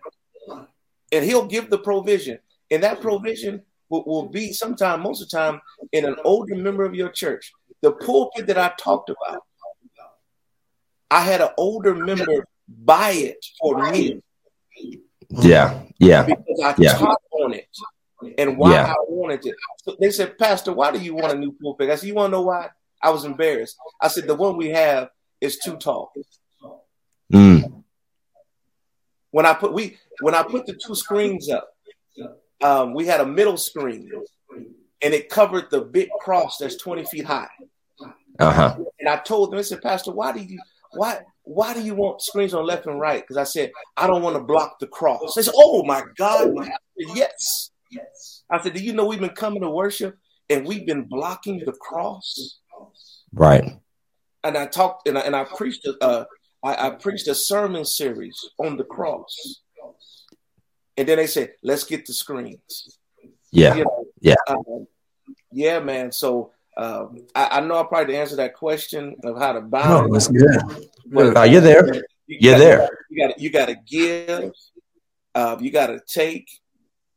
and He'll give the provision, and that provision will, will be sometime, most of the time, in an older member of your church. The pulpit that I talked about, I had an older member buy it for me Yeah. Yeah. because I Yeah. taught on it and why Yeah. I wanted it. So they said, Pastor, why do you want a new pulpit? I said, You want to know why? I was embarrassed. I said, The one we have is too tall. Mm. When I put we when I put the two screens up, um, we had a middle screen and it covered the big cross that's 20 feet high. Uh huh. And I told them, I said, Pastor, why do you why why do you want screens on left and right? Because I said, I don't want to block the cross. They said, Oh my God, Pastor, yes. I said, Do you know we've been coming to worship and we've been blocking the cross? Right. And I talked and I, and I preached a, uh, I, I preached a sermon series on the cross. And then they said, Let's get the screens. Yeah. You know, Yeah. um, yeah, man. So um, I, I know I probably answered that question of how to No, that's good. but- Oh, you're there. You You're gotta- there. You got you got to give. Uh, you got to take,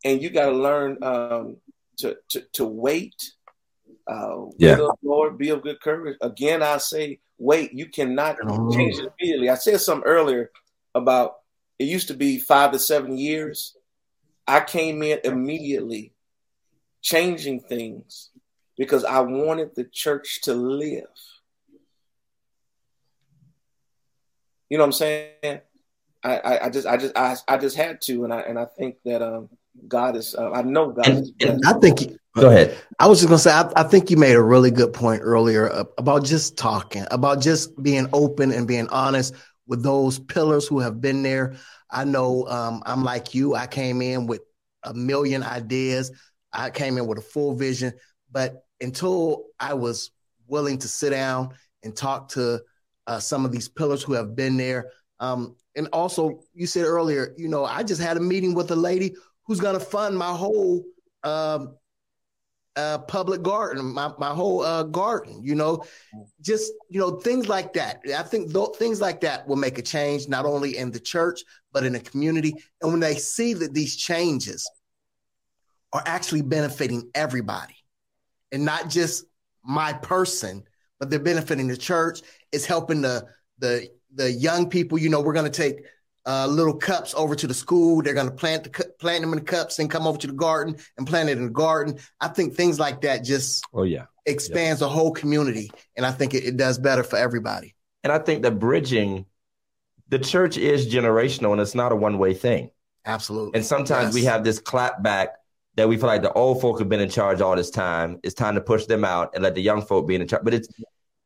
and you got to learn um, to, to to wait. Uh, Yeah. Lord, be of good courage. Again, I say, wait. You cannot Mhm. change it immediately. I said something earlier about it used to be five to seven years. I came in immediately, changing things because I wanted the church to live. You know what I'm saying? I, I, I just I just I, I just had to, and I and I think that um God is uh, I know God And- is and- I think Go ahead. I was just gonna say, I, I think you made a really good point earlier uh, about just talking, about just being open and being honest with those pillars who have been there. I know um, I'm like you. I came in with a million ideas. I came in with a full vision, but until I was willing to sit down and talk to uh, some of these pillars who have been there, um, and also you said earlier, you know, I just had a meeting with a lady who's gonna fund my whole. Um, uh, public garden, my, my whole uh, garden, you know, just, you know, things like that. I think th- things like that will make a change, not only in the church, but in the community. And when they see that these changes are actually benefiting everybody and not just my person, but they're benefiting the church, it's helping the, the, the young people, you know, we're going to take uh, little cups over to the school. They're going to plant the plant them in the cups and come over to the garden and plant it in the garden. I think things like that just Oh yeah. expands the whole community, and I think it, it does better for everybody. And I think that bridging the church is generational and it's not a one way thing. Absolutely. And sometimes we have this clap back that we feel like the old folk have been in charge all this time. It's time to push them out and let the young folk be in charge. But it's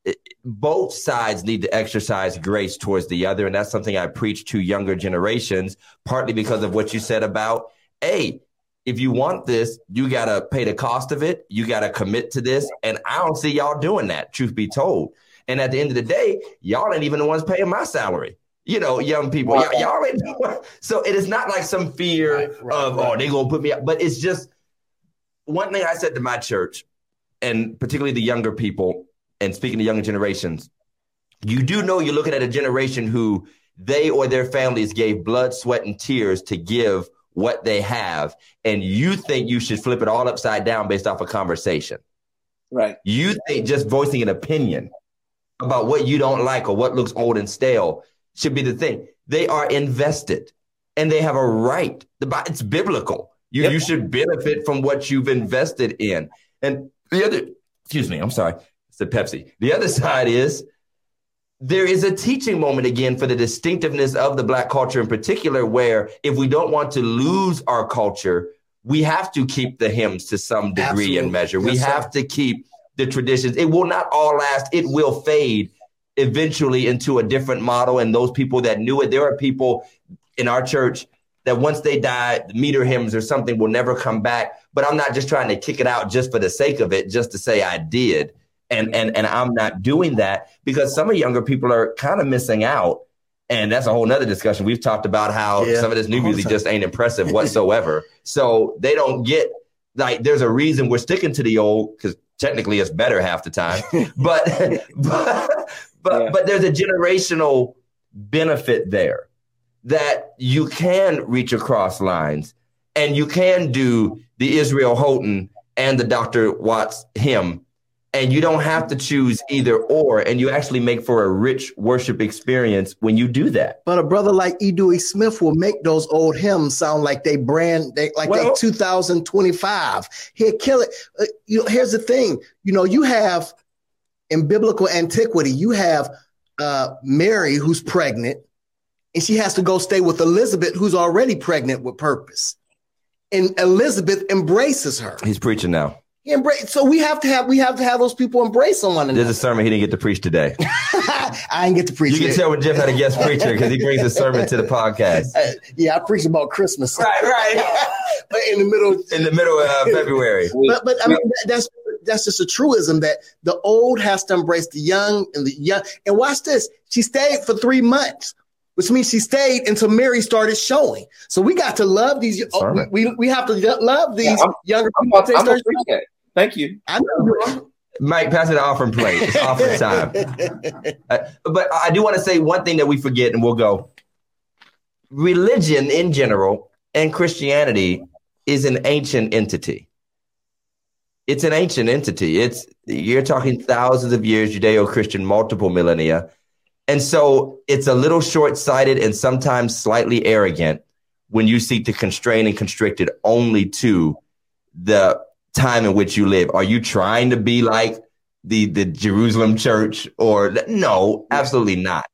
it, both sides need to exercise grace towards the other. And that's something I preach to younger generations, partly because of what you said about, hey, if you want this, you got to pay the cost of it. You got to commit to this. And I don't see y'all doing that, truth be told. And at the end of the day, y'all ain't even the ones paying my salary. You know, young people, y'all, y'all ain't doing. So it is not like some fear Right, right, of, oh, right. oh, they going to put me up. But it's just one thing I said to my church, and particularly the younger people, and speaking to younger generations, you do know you're looking at a generation who they or their families gave blood, sweat, and tears to give what they have. And you think you should flip it all upside down based off a conversation. Right. You think just voicing an opinion about what you don't like or what looks old and stale should be the thing. They are invested and they have a right. It's biblical. You, Yep. you should benefit from what you've invested in. And the other, excuse me, I'm sorry, the Pepsi. The other side is there is a teaching moment again for the distinctiveness of the black culture in particular, where if we don't want to lose our culture, we have to keep the hymns to some degree Absolutely. and measure. we Yes, sir. have to keep the traditions. It will not all last, it will fade eventually into a different model. And those people that knew it, there are people in our church that once they die, the meter hymns or something will never come back. But I'm not just trying to kick it out just for the sake of it, just to say I did. And and and I'm not doing that because some of younger people are kind of missing out. And that's a whole nother discussion. We've talked about how Yeah, some of this new music just ain't impressive [LAUGHS] whatsoever. so they don't get like there's a reason we're sticking to the old because technically it's better half the time. [LAUGHS] but but but, Yeah. but there's a generational benefit there that you can reach across lines and you can do the Israel Houghton and the Dr. Watts hymn. And you don't have to choose either or, and you actually make for a rich worship experience when you do that. But a brother like E. Dewey Smith will make those old hymns sound like they brand they like they 2025. He'll kill it. Uh, you know, here's the thing. You know, you have in biblical antiquity, you have uh, Mary who's pregnant, and she has to go stay with Elizabeth, who's already pregnant with purpose. And Elizabeth embraces her. He's preaching now. He embrace, so we have to have we have to have those people embrace one There's another. a sermon he didn't get to preach today. [LAUGHS] I didn't get to preach You can tell when Jeff had a guest preacher because he brings a sermon to the podcast. [LAUGHS] Uh, yeah, I preached about Christmas. Right, right. [LAUGHS] but in the middle, In the middle of uh, February. but but I mean that- that's that's just a truism that the old has to embrace the young and the young. And watch this. She stayed for three months, which means she stayed until Mary started showing. So we got to love these. oh, we, we we have to love these Yeah, I'm- younger I'm people. about, They I'm gonna start- preach that. Thank you. I know. Mike, pass it the offering plate. It's offering time. [LAUGHS] Uh, but I do want to say one thing that we forget, and we'll go. Religion in general and Christianity is an ancient entity. It's an ancient entity. It's you're talking thousands of years, Judeo-Christian, multiple millennia, and so it's a little short-sighted and sometimes slightly arrogant when you seek to constrain and constrict it only to the time in which you live. Are you trying to be like the the Jerusalem church or no, absolutely not.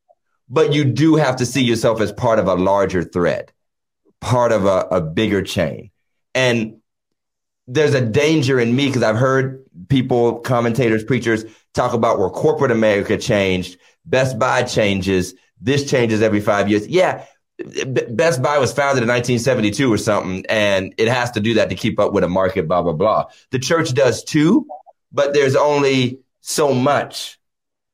But you do have to see yourself as part of a larger thread, part of a, a bigger chain. And there's a danger in me because I've heard people, commentators, preachers talk about where corporate America changed, Best Buy changes, this changes every five years. Yeah, Best Buy was founded in 1972 or something, and it has to do that to keep up with a market, blah, blah, blah. The church does too, but there's only so much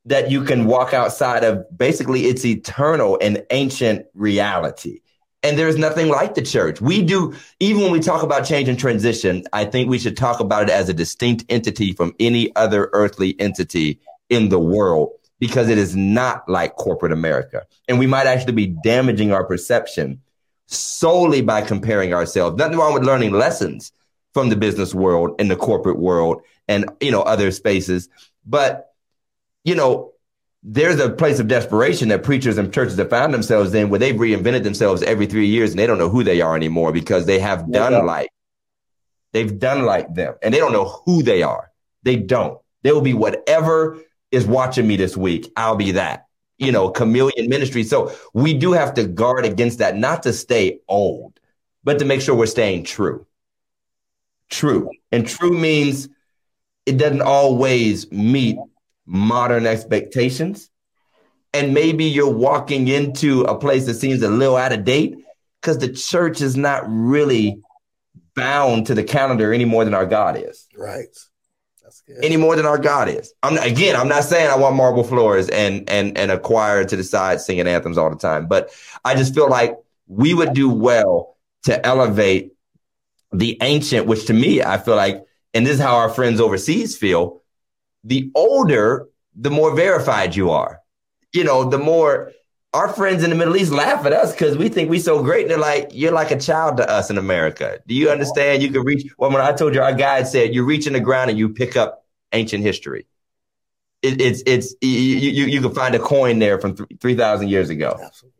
that you can walk outside of basically its eternal and ancient reality. And there's nothing like the church. We do, even when we talk about change and transition, I think we should talk about it as a distinct entity from any other earthly entity in the world because it is not like corporate America. And we might actually be damaging our perception solely by comparing ourselves. Nothing wrong with learning lessons from the business world and the corporate world and, you know, other spaces. But, you know, there's a place of desperation that preachers and churches have found themselves in where they've reinvented themselves every three years and they don't know who they are anymore because they have Yeah. done like they've done like them and they don't know who they are. They don't. They will be whatever is watching me this week. I'll be that. You know, chameleon ministry. So we do have to guard against that, not to stay old, but to make sure we're staying true. True. And true means it doesn't always meet modern expectations. And maybe you're walking into a place that seems a little out of date because the church is not really bound to the calendar any more than our God is. Right. Any more than our God is. I'm again, I'm not saying I want marble floors and and and a choir to the side singing anthems all the time, but I just feel like we would do well to elevate the ancient, which to me, I feel like, and this is how our friends overseas feel, the older, the more verified you are. You know, the more our friends in the Middle East laugh at us because we think we so great. And They're like, you're like a child to us in America. Do you understand? You can reach. Well, when I told you, our guide said, you reach in the ground and you pick up ancient history. It, it's it's you, you you can find a coin there from three thousand years ago. Absolutely.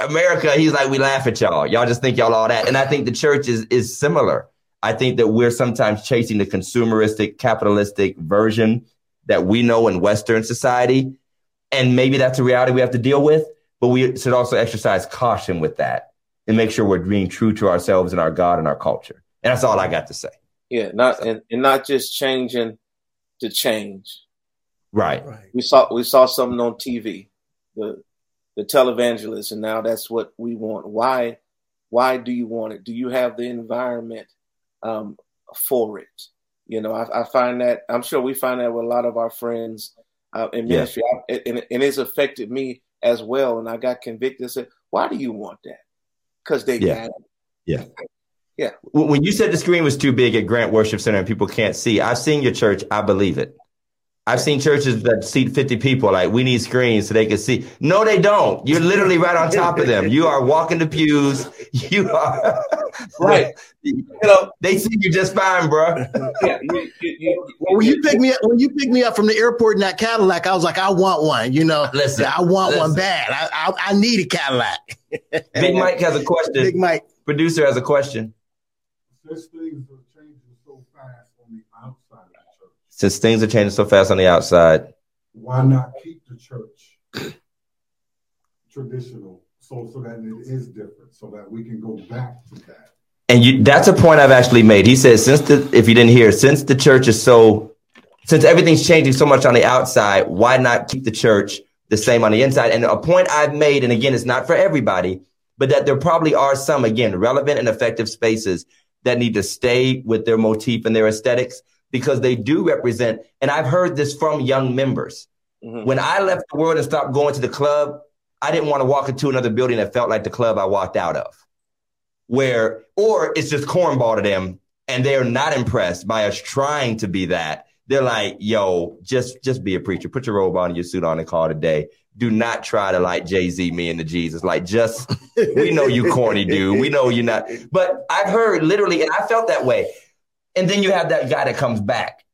America, he's like, we laugh at y'all. Y'all just think y'all all that. And I think the church is is similar. I think that we're sometimes chasing the consumeristic, capitalistic version that we know in Western society. And maybe that's a reality we have to deal with, but we should also exercise caution with that and make sure we're being true to ourselves and our God and our culture. And that's all I got to say. Yeah, not and, and not just changing to change. Right. Right. We saw we saw something on TV, the the televangelist, and now that's what we want. Why why do you want it? Do you have the environment um, for it? You know, I, I find that I'm sure we find that with a lot of our friends uh, in Yeah. ministry, I, and, and it's affected me as well. And I got convicted. I said, "Why do you want that?" Because they Yeah. got it. [LAUGHS] When when you said the screen was too big at Grant Worship Center and people can't see, I've seen your church. I believe it. I've seen churches that seat 50 people, like, we need screens so they can see. No, they don't. You're literally right on top of them. You are walking the pews. [LAUGHS] You are. [LAUGHS] Right. You know, They see you just fine, bro. yeah, you, you, you, Well, when you pick me up, when you pick me up from the airport in that Cadillac, I was like, I want one. You know, Listen, I want one bad. I, I I need a Cadillac. Big Mike has a question. Big. Mike. Producer has a question. Since things are changing so fast on the outside of the church, Since things are changing so fast on the outside, why not keep the church traditional so so that it is different, so that we can go back to that? and you that's a point I've actually made. He says, since the if you didn't hear, since the church is so since everything's changing so much on the outside, why not keep the church the same on the inside? And a point I've made, and again, it's not for everybody, but that there probably are some, again, relevant and effective spaces that need to stay with their motif and their aesthetics because they do represent, and I've heard this from young members. Mhm. When I left the world and stopped going to the club, I didn't want to walk into another building that felt like the club I walked out of. Where, or it's just cornball to them and they're not impressed by us trying to be that. They're like, yo, just just be a preacher. Put your robe on and your suit on and call it a day. Do not try to like Jay-Z me into Jesus. Like just we know you corny dude. We know you're not. But I've heard literally, and I felt that way. And then you have that guy that comes back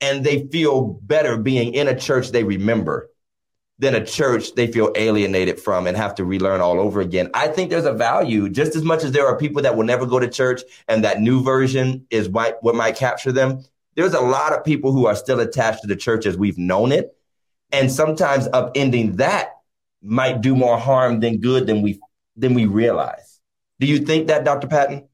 and they feel better being in a church they remember than a church they feel alienated from and have to relearn all over again. I think there's a value just as much as there are people that will never go to church and that new version is what, what might capture them. There's a lot of people who are still attached to the church as we've known it. And sometimes upending that might do more harm than good than we than we realize. Do you think that, Dr. Patton?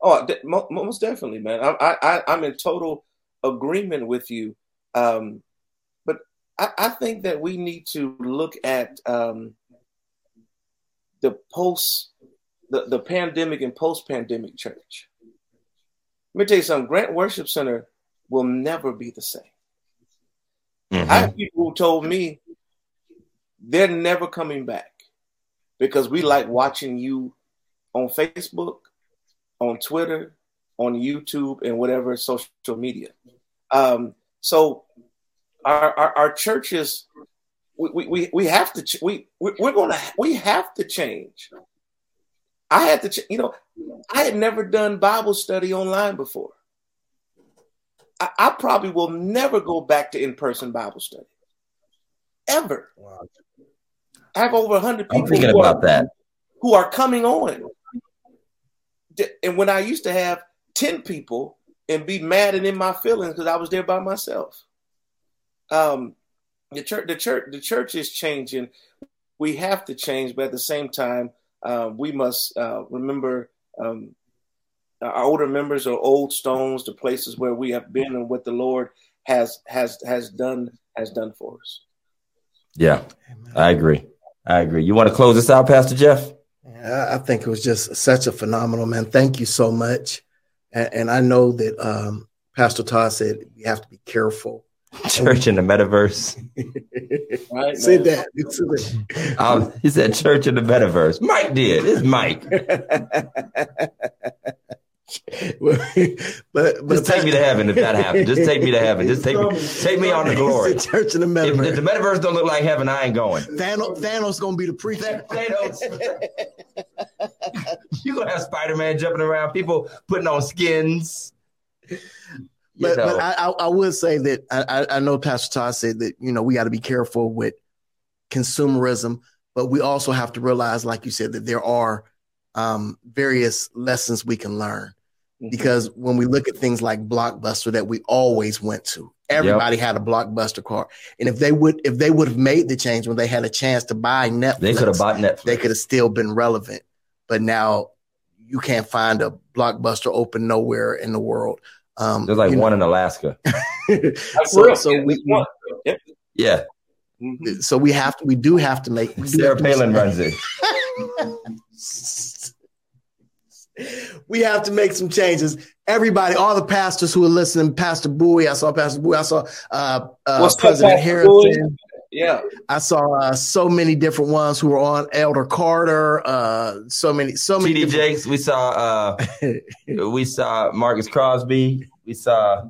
Oh, de- most definitely, man. I, I, I'm in total agreement with you. Um, but I, I think that we need to look at um, the post, the, the pandemic and post pandemic church. Let me tell you something. Grant Worship Center will never be the same. Mm-hmm. I have people who told me they're never coming back because we like watching you on Facebook, on Twitter, on YouTube, and whatever social media. Um, so our, our our churches, we, we- we have to ch- we we- we're gonna we have to change. I had to, ch- you know, I had never done Bible study online before. I, I probably will never go back to in person Bible study ever. I have over 100 people I'm thinking who are- that. who are coming on. D- And when I used to have 10 people and be mad and in my feelings because I was there by myself. Um, the church, the church, the church is changing. We have to change, but at the same time, uh, we must uh, remember um, our older members are old stones, the places where we have been and what the Lord has has has done has done for us. Yeah, I agree. I agree. You want to close this out, Pastor Jeff? I I think it was just such a phenomenal man. Thank you so much. And, and I know that um, Pastor Todd said we have to be careful. [LAUGHS] Church in the metaverse. [LAUGHS] Right? Say that. Say that. Um, he said church in the metaverse. Mike did. It's Mike. [LAUGHS] [LAUGHS] but but Just take me to heaven if that happens. Just take me to heaven. Just take me, take me on the glory. It's a church in the If, if the metaverse. metaverse don't look like heaven, I ain't going. Thanos, Thanos gonna be the preacher. Thanos. You're gonna have Spider-Man jumping around, people putting on skins. But, know. but I, I, I would say that I, I- I know Pastor Todd said that you know we got to be careful with consumerism, but we also have to realize, like you said, that there are um, various lessons we can learn. Because when we look at things like Blockbuster that we always went to, Everybody had a blockbuster car, and if they would if they would have made the change when they had a chance to buy Netflix, They could have bought Netflix. they could have still been relevant. But now you can't find a blockbuster open nowhere in the world. Um, There's like you know, one in Alaska. [LAUGHS] That's so so Yeah, we, there's one. Yep. Yeah, so we have to we do have to make we do Sarah have to- Palin runs it. [LAUGHS] [LAUGHS] we have to make some changes. Everybody, all the pastors who are listening, Pastor Bowie, I saw Pastor Bowie, I saw uh, uh, up, President Harrison. Yeah. I saw uh, so many different ones who were on Elder Carter. Uh, so many, so many. TD Jakes. We saw. uh We saw Marcus Cosby. We saw.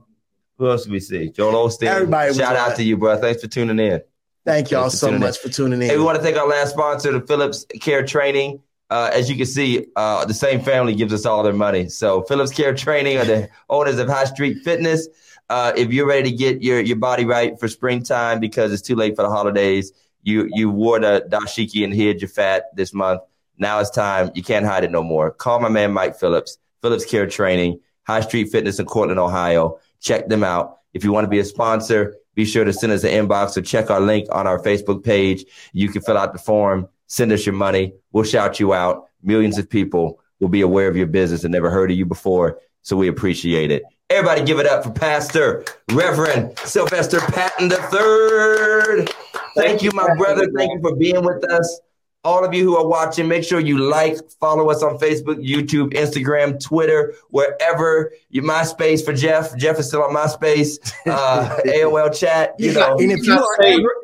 Who else did we see? Joel Osteen. Everybody Shout out to you, bro. Thanks for tuning in. Thank y'all Thanks so in. much for tuning in. Hey, we want to thank our last sponsor, the Phillips Care Training. Uh, as you can see, uh, the same family gives us all their money. So Phillips Care Training are the owners of High Street Fitness. Uh, if you're ready to get your, your body right for springtime because it's too late for the holidays, you you wore the dashiki and hid your fat this month. Now it's time. You can't hide it no more. Call my man Mike Phillips, Phillips Care Training, High Street Fitness in Cortland, Ohio. Check them out. If you want to be a sponsor, be sure to send us an inbox or check our link on our Facebook page. You can fill out the form, send us your money. We'll shout you out. Millions of people will be aware of your business and never heard of you before. So we appreciate it. Everybody give it up for Pastor Reverend Sylvester Patton III. Thank you, my brother. Thank you for being with us. All of you who are watching, make sure you like, follow us on Facebook, YouTube, Instagram, Twitter, wherever you MySpace for Jeff. Jeff is still on MySpace, uh, [LAUGHS] AOL chat. You know, and if you are ever,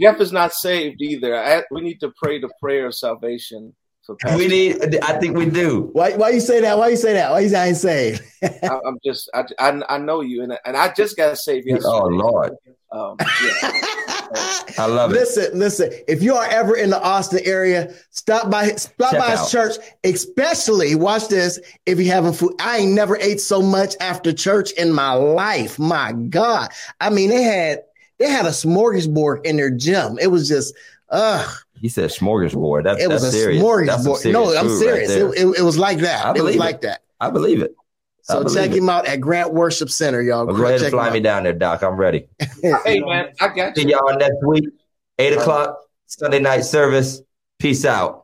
Jeff is not saved either. I, we need to pray the prayer of salvation for Pastor. we need. I think we do. why why you say that? Why you say that? Why you say I ain't saved? [LAUGHS] I, I'm just, I, I, I know you, and and I just got saved yesterday. Oh Lord, Um, yeah. [LAUGHS] I love it. Listen, listen. If you are ever in the Austin area, stop by stop Check by his church. Especially, watch this. If you having food, I ain't never ate so much after church in my life. My God, I mean, they had they had a smorgasbord in their gym. It was just, ugh, He said smorgasbord. That, it was that's a serious. That's some smorgasbord. serious No, I'm serious. Right it, it, it was like that. I It was believe it. like that. I believe it. I So believe check it. him out at Grant Worship Center, y'all. Well, go ahead and fly me down there, Doc. I'm ready. [LAUGHS] Hey man, I got See you. y'all next week, eight o'clock, Sunday night service. Peace out.